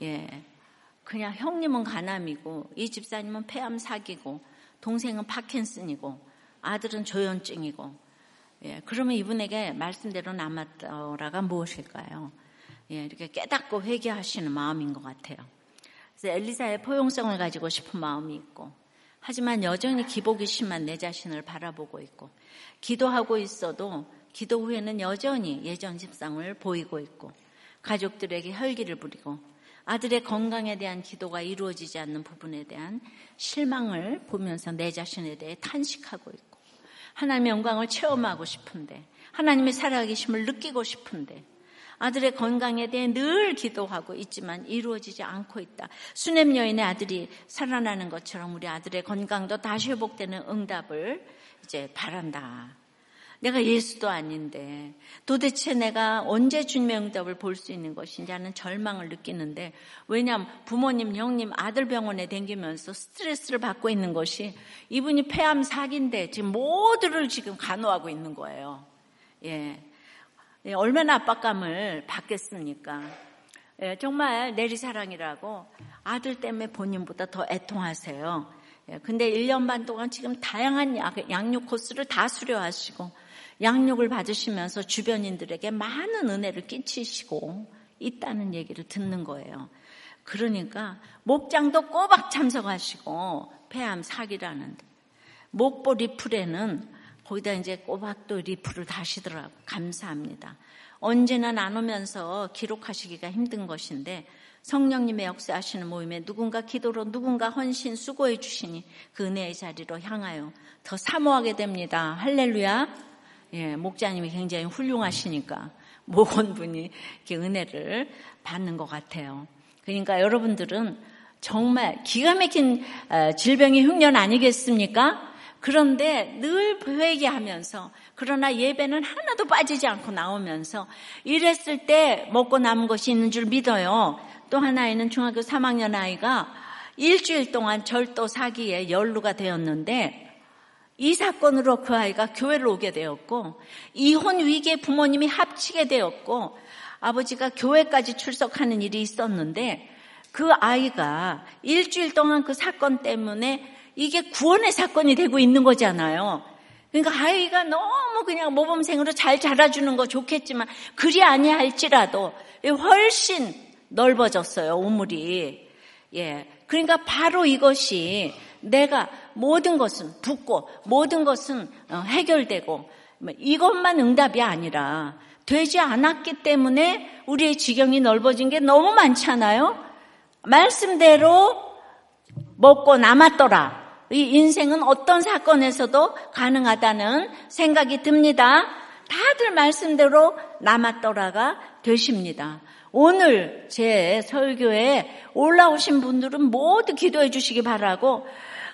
예. 그냥 형님은 가남이고, 이 집사님은 폐암 사기고, 동생은 파킨슨이고, 아들은 조현증이고, 예. 그러면 이분에게 말씀대로 남았더라가 무엇일까요? 예. 이렇게 깨닫고 회개하시는 마음인 것 같아요. 그래서 엘리사의 포용성을 가지고 싶은 마음이 있고, 하지만 여전히 기복이 심한 내 자신을 바라보고 있고, 기도하고 있어도 기도 후에는 여전히 예전 집상을 보이고 있고 가족들에게 혈기를 부리고 아들의 건강에 대한 기도가 이루어지지 않는 부분에 대한 실망을 보면서 내 자신에 대해 탄식하고 있고 하나님의 영광을 체험하고 싶은데 하나님의 살아계심을 느끼고 싶은데 아들의 건강에 대해 늘 기도하고 있지만 이루어지지 않고 있다. 수냄 여인의 아들이 살아나는 것처럼 우리 아들의 건강도 다시 회복되는 응답을 이제 바란다. 내가 예수도 아닌데 도대체 내가 언제 주님의 응답을 볼 수 있는 것인지 하는 절망을 느끼는데 왜냐하면 부모님, 형님, 아들 병원에 댕기면서 스트레스를 받고 있는 것이 이분이 폐암 사기인데 지금 모두를 지금 간호하고 있는 거예요. 예. 예 얼마나 압박감을 받겠습니까? 예, 정말 내리사랑이라고 아들 때문에 본인보다 더 애통하세요. 예, 근데 1년 반 동안 지금 다양한 양육 코스를 다 수료하시고 양육을 받으시면서 주변인들에게 많은 은혜를 끼치시고 있다는 얘기를 듣는 거예요. 그러니까 목장도 꼬박 참석하시고 폐암 사기라는데 목보 리플에는 거기다 이제 꼬박 또 리플을 다시더라고 감사합니다. 언제나 나누면서 기록하시기가 힘든 것인데 성령님의 역사하시는 모임에 누군가 기도로 누군가 헌신 수고해 주시니 그 은혜의 자리로 향하여 더 사모하게 됩니다. 할렐루야. 예, 목자님이 굉장히 훌륭하시니까 모건분이 이렇게 은혜를 받는 것 같아요. 그러니까 여러분들은 정말 기가 막힌 어, 질병이 흉년 아니겠습니까? 그런데 늘 회개하면서 그러나 예배는 하나도 빠지지 않고 나오면서 이랬을 때 먹고 남은 것이 있는 줄 믿어요. 또 하나에는 중학교 3학년 아이가 일주일 동안 절도 사기에 연루가 되었는데 이 사건으로 그 아이가 교회를 오게 되었고 이혼 위기에 부모님이 합치게 되었고 아버지가 교회까지 출석하는 일이 있었는데 그 아이가 일주일 동안 그 사건 때문에 이게 구원의 사건이 되고 있는 거잖아요. 그러니까 아이가 너무 그냥 모범생으로 잘 자라주는 거 좋겠지만 그리 아니할지라도 훨씬 넓어졌어요, 우물이. 예. 그러니까 바로 이것이 내가 모든 것은 붙고 모든 것은 어, 해결되고 뭐 이것만 응답이 아니라 되지 않았기 때문에 우리의 지경이 넓어진 게 너무 많잖아요. 말씀대로 먹고 남았더라. 이 인생은 어떤 사건에서도 가능하다는 생각이 듭니다. 다들 말씀대로 남았더라가 되십니다. 오늘 제 설교에 올라오신 분들은 모두 기도해 주시기 바라고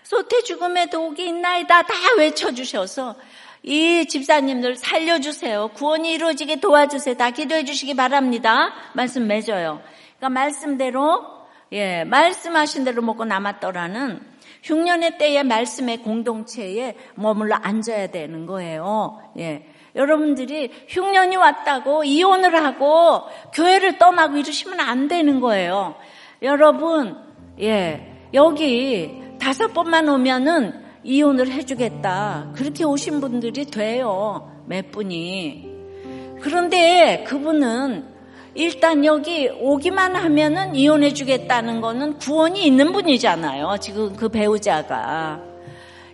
소태 죽음의 독이 있나이다 다 외쳐 주셔서 이 집사님들 살려주세요. 구원이 이루어지게 도와주세요. 다 기도해 주시기 바랍니다. 말씀 맺어요. 그러니까 말씀대로 예 말씀하신 대로 먹고 남았더라는 흉년의 때의 말씀의 공동체에 머물러 앉아야 되는 거예요. 예. 여러분들이 흉년이 왔다고 이혼을 하고 교회를 떠나고 이러시면 안 되는 거예요. 여러분, 예, 여기 다섯 번만 오면은 이혼을 해주겠다. 그렇게 오신 분들이 돼요. 몇 분이. 그런데 그분은 일단 여기 오기만 하면은 이혼해 주겠다는 거는 구원이 있는 분이잖아요. 지금 그 배우자가.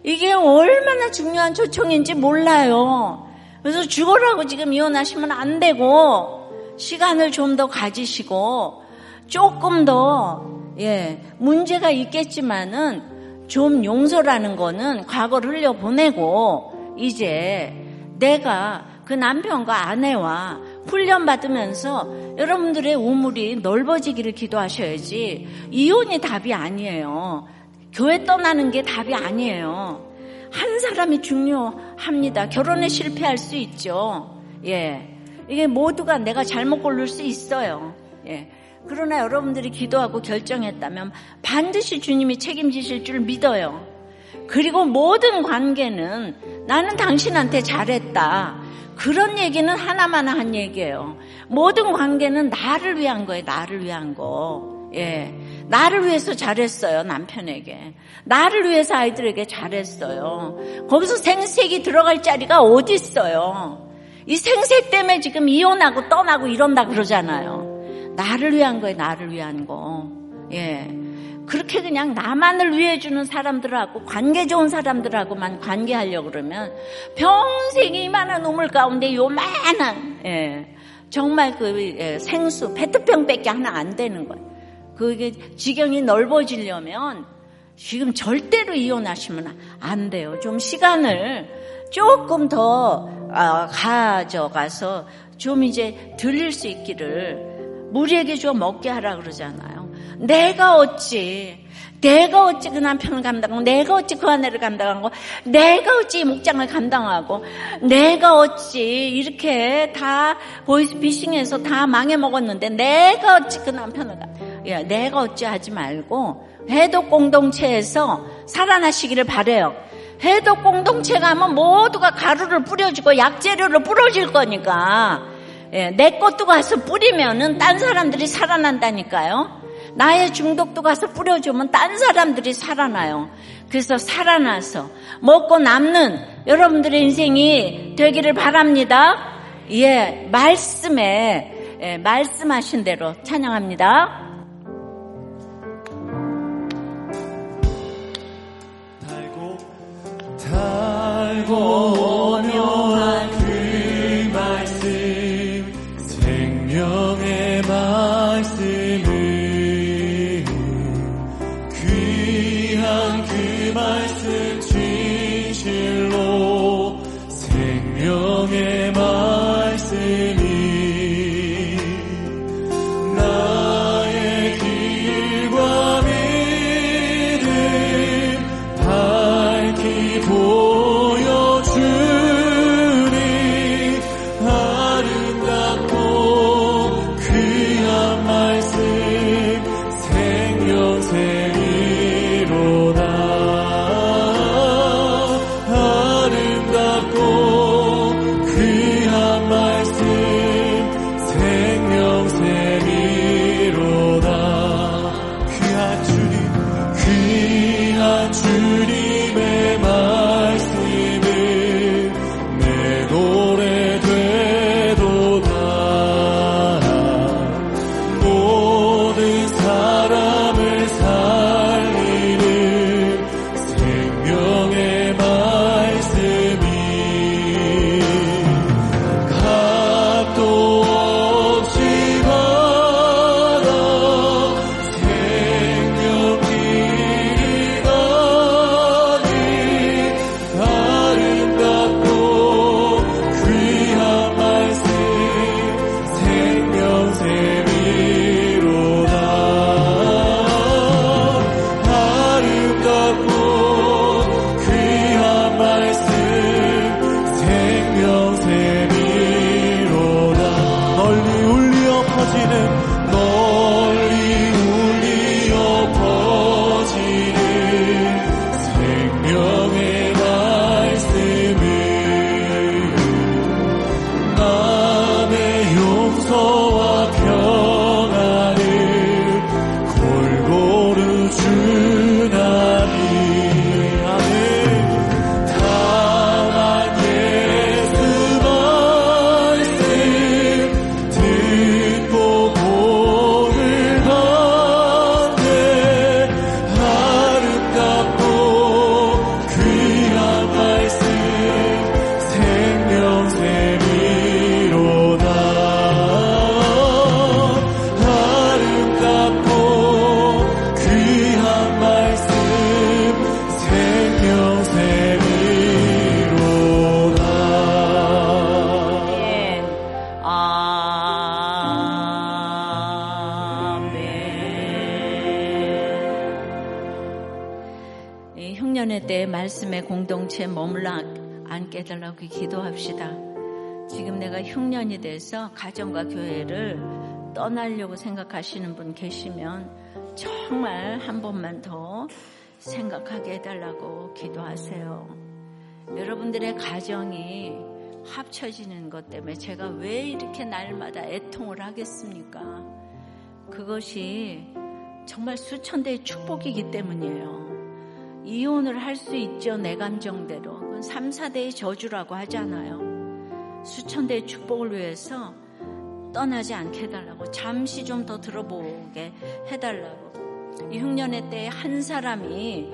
이게 얼마나 중요한 초청인지 몰라요. 그래서 죽어라고 지금 이혼하시면 안 되고, 시간을 좀 더 가지시고, 조금 더, 예, 문제가 있겠지만은, 좀 용서라는 거는 과거를 흘려보내고 이제 내가 그 남편과 아내와 훈련받으면서 여러분들의 우물이 넓어지기를 기도하셔야지 이혼이 답이 아니에요. 교회 떠나는 게 답이 아니에요. 한 사람이 중요합니다. 결혼에 실패할 수 있죠. 예. 이게 모두가 내가 잘못 고를 수 있어요. 예. 그러나 여러분들이 기도하고 결정했다면 반드시 주님이 책임지실 줄 믿어요. 그리고 모든 관계는 나는 당신한테 잘했다. 그런 얘기는 하나만 한 얘기예요. 모든 관계는 나를 위한 거예요. 나를 위한 거. 예. 나를 위해서 잘했어요. 남편에게. 나를 위해서 아이들에게 잘했어요. 거기서 생색이 들어갈 자리가 어디 있어요? 이 생색 때문에 지금 이혼하고 떠나고 이런다 그러잖아요. 나를 위한 거예요. 나를 위한 거. 예. 그렇게 그냥 나만을 위해 주는 사람들하고 관계 좋은 사람들하고만 관계하려고 그러면 평생 이만한 우물 가운데 요만한 예, 정말 그 예, 생수 페트병밖에 하나 안 되는 거예요. 그게 지경이 넓어지려면 지금 절대로 이혼하시면 안 돼요. 좀 시간을 조금 더 아, 가져가서 좀 이제 들릴 수 있기를 무리에게 좀 먹게 하라 그러잖아요. 내가 어찌 내가 어찌 그 남편을 감당하고 내가 어찌 그 아내를 감당하고 내가 어찌 목장을 감당하고 내가 어찌 이렇게 다 보이스피싱해서 다 망해먹었는데 내가 어찌 그 남편을 야, 내가 어찌 하지 말고 해독 공동체에서 살아나시기를 바래요. 해독 공동체 가면 모두가 가루를 뿌려주고 약재료를 뿌려줄 거니까 예, 내 것도 가서 뿌리면은 딴 사람들이 살아난다니까요. 나의 중독도 가서 뿌려주면 딴 사람들이 살아나요. 그래서 살아나서 먹고 남는 여러분들의 인생이 되기를 바랍니다. 예, 말씀에 예, 말씀하신 대로 찬양합니다. 달고 달고 해달라고 기도합시다. 지금 내가 흉년이 돼서 가정과 교회를 떠나려고 생각하시는 분 계시면 정말 한 번만 더 생각하게 해달라고 기도하세요. 여러분들의 가정이 합쳐지는 것 때문에 제가 왜 이렇게 날마다 애통을 하겠습니까? 그것이 정말 수천 대의 축복이기 때문이에요. 이혼을 할 수 있죠, 내 감정대로. 그건 3, 4대의 저주라고 하잖아요. 수천 대의 축복을 위해서 떠나지 않게 해달라고, 잠시 좀 더 들어보게 해달라고. 이 흉년의 때에 한 사람이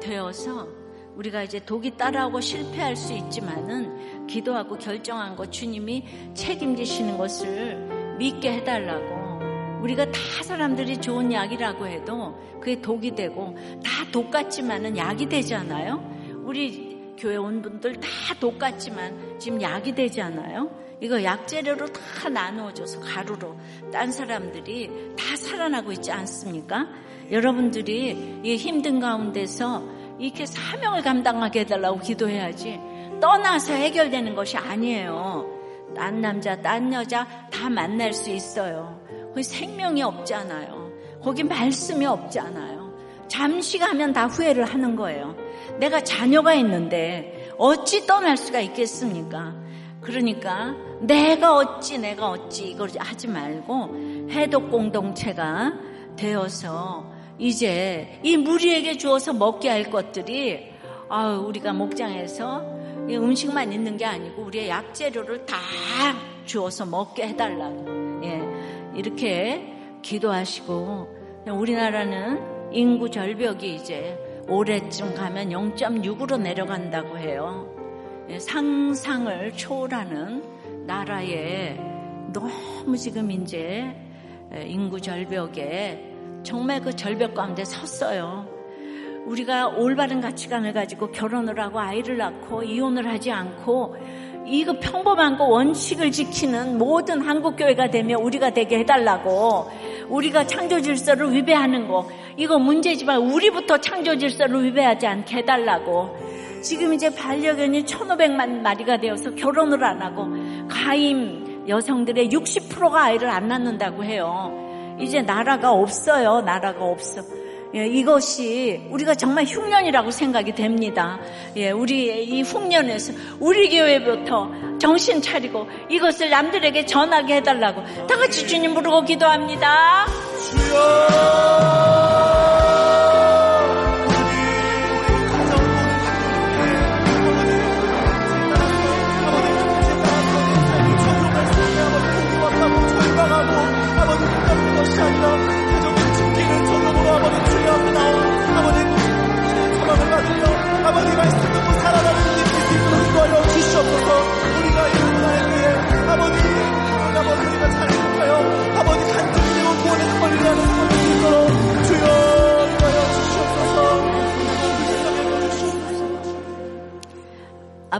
되어서 우리가 이제 독이 따라오고 실패할 수 있지만은 기도하고 결정한 것 주님이 책임지시는 것을 믿게 해달라고. 우리가 다 사람들이 좋은 약이라고 해도 그게 독이 되고 다 독 같지만은 약이 되잖아요. 우리 교회 온 분들 다독 같지만 지금 약이 되잖아요. 이거 약재료로 다 나누어져서 가루로 딴 사람들이 다 살아나고 있지 않습니까? 여러분들이 이 힘든 가운데서 이렇게 사명을 감당하게 해달라고 기도해야지 떠나서 해결되는 것이 아니에요. 딴 남자, 딴 여자 다 만날 수 있어요. 거기 생명이 없잖아요. 거기 말씀이 없잖아요. 잠시 가면 다 후회를 하는 거예요. 내가 자녀가 있는데 어찌 떠날 수가 있겠습니까? 그러니까 내가 어찌 내가 어찌 이걸 하지 말고 해독 공동체가 되어서 이제 이 무리에게 주어서 먹게 할 것들이 아 우리가 목장에서 음식만 있는 게 아니고 우리의 약재료를 다 주어서 먹게 해달라고 예, 이렇게 기도하시고 우리나라는 인구 절벽이 이제 올해쯤 가면 0.6으로 내려간다고 해요. 예, 상상을 초월하는 나라에 너무 지금 이제 인구 절벽에 정말 그 절벽 가운데 섰어요. 우리가 올바른 가치관을 가지고 결혼을 하고 아이를 낳고 이혼을 하지 않고 이거 평범한 거 원칙을 지키는 모든 한국교회가 되면 우리가 되게 해달라고 우리가 창조 질서를 위배하는 거 이거 문제지만 우리부터 창조 질서를 위배하지 않게 해달라고 지금 이제 반려견이 1500만 마리가 되어서 결혼을 안 하고 가임 여성들의 60%가 아이를 안 낳는다고 해요. 이제 나라가 없어요. 나라가 없어. 예, 이것이 우리가 정말 흉년이라고 생각이 됩니다. 예, 우리 이 흉년에서 우리 교회부터 정신 차리고 이것을 남들에게 전하게 해달라고 다 같이 주님 부르고 기도합니다. 주여!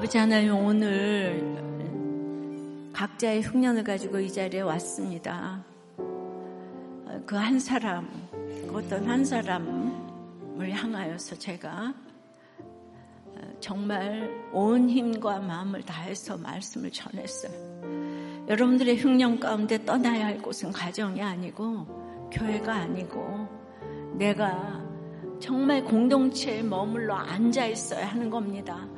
아버지 하나님 오늘 각자의 흉년을 가지고 이 자리에 왔습니다. 그 한 사람, 어떤 한 사람을 향하여서 제가 어, 정말 온 힘과 마음을 다해서 말씀을 전했어요. 여러분들의 흉년 가운데 떠나야 할 곳은 가정이 아니고 교회가 아니고 내가 정말 공동체에 머물러 앉아 있어야 하는 겁니다.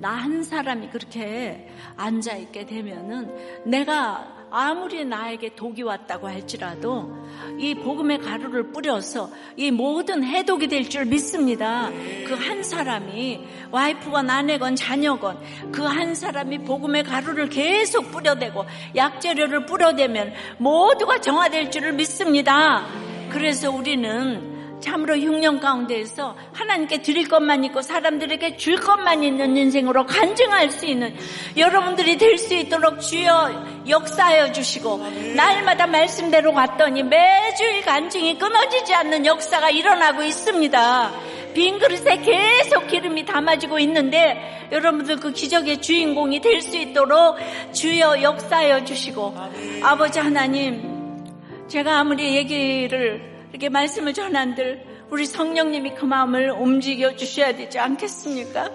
나 한 사람이 그렇게 앉아 있게 되면은 내가 아무리 나에게 독이 왔다고 할지라도 이 복음의 가루를 뿌려서 이 모든 해독이 될 줄 믿습니다. 그 한 사람이 와이프건 아내건 자녀건 그 한 사람이 복음의 가루를 계속 뿌려대고 약재료를 뿌려대면 모두가 정화될 줄을 믿습니다. 그래서 우리는 참으로 흉년 가운데에서 하나님께 드릴 것만 있고 사람들에게 줄 것만 있는 인생으로 간증할 수 있는 여러분들이 될 수 있도록 주여 역사하여 주시고 날마다 말씀대로 갔더니 매주일 간증이 끊어지지 않는 역사가 일어나고 있습니다. 빈 그릇에 계속 기름이 담아지고 있는데 여러분들 그 기적의 주인공이 될 수 있도록 주여 역사하여 주시고 아버지 하나님 제가 아무리 얘기를 이렇게 말씀을 전한들 우리 성령님이 그 마음을 움직여 주셔야 되지 않겠습니까?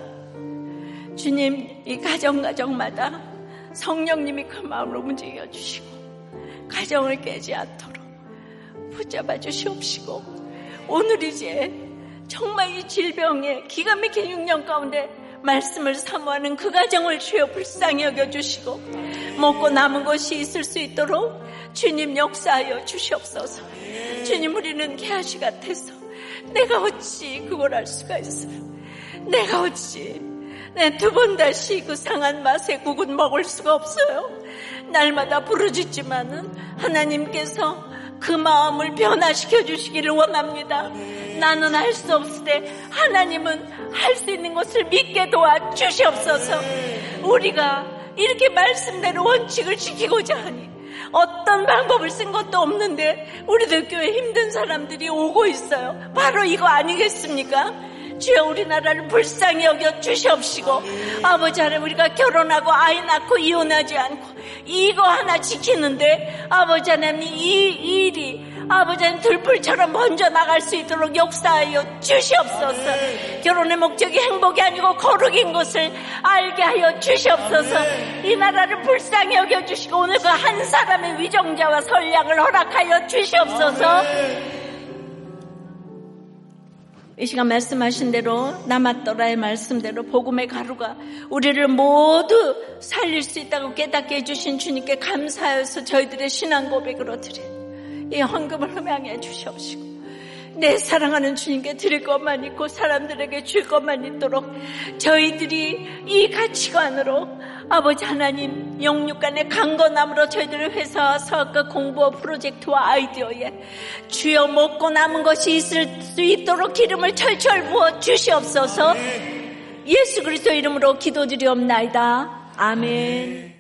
주님, 이 가정가정마다 성령님이 그 마음을 움직여 주시고 가정을 깨지 않도록 붙잡아 주시옵시고 오늘 이제 정말 이 질병에 기가 막힌 6년 가운데 말씀을 사모하는 그 가정을 주여 불쌍히 여겨주시고 먹고 남은 것이 있을 수 있도록 주님 역사하여 주시옵소서 주님 우리는 개아시 같아서 내가 어찌 그걸 알 수가 있어요 내가 어찌 내 두 번 다시 그 상한 맛의 국은 먹을 수가 없어요 날마다 부르짖지만은 하나님께서 그 마음을 변화시켜 주시기를 원합니다. 나는 할 수 없을 때 하나님은 할 수 있는 것을 믿게 도와 주시옵소서. 우리가 이렇게 말씀대로 원칙을 지키고자 하니 어떤 방법을 쓴 것도 없는데 우리들 교회 힘든 사람들이 오고 있어요. 바로 이거 아니겠습니까? 주여 우리나라를 불쌍히 여겨 주시옵시고 아버지 하나님 우리가 결혼하고 아이 낳고 이혼하지 않고 이거 하나 지키는데 아버지 하나님 이 일이 아버지 하나님 들불처럼 번져 나갈 수 있도록 역사하여 주시옵소서. 결혼의 목적이 행복이 아니고 거룩인 것을 알게 하여 주시옵소서. 이 나라를 불쌍히 여겨 주시고 오늘 그 한 사람의 위정자와 선량을 허락하여 주시옵소서. 이 시간 말씀하신 대로 남았더라의 말씀대로 복음의 가루가 우리를 모두 살릴 수 있다고 깨닫게 해주신 주님께 감사해서 저희들의 신앙 고백으로 드린 이 헌금을 흠양해 주시옵시고 내 사랑하는 주님께 드릴 것만 있고 사람들에게 줄 것만 있도록 저희들이 이 가치관으로 아버지 하나님 영육간의 강건함으로 저희들의 회사와 사업과 공부와 프로젝트와 아이디어에 주여 먹고 남은 것이 있을 수 있도록 기름을 철철 부어 주시옵소서. 예수 그리스도 이름으로 기도드리옵나이다. 아멘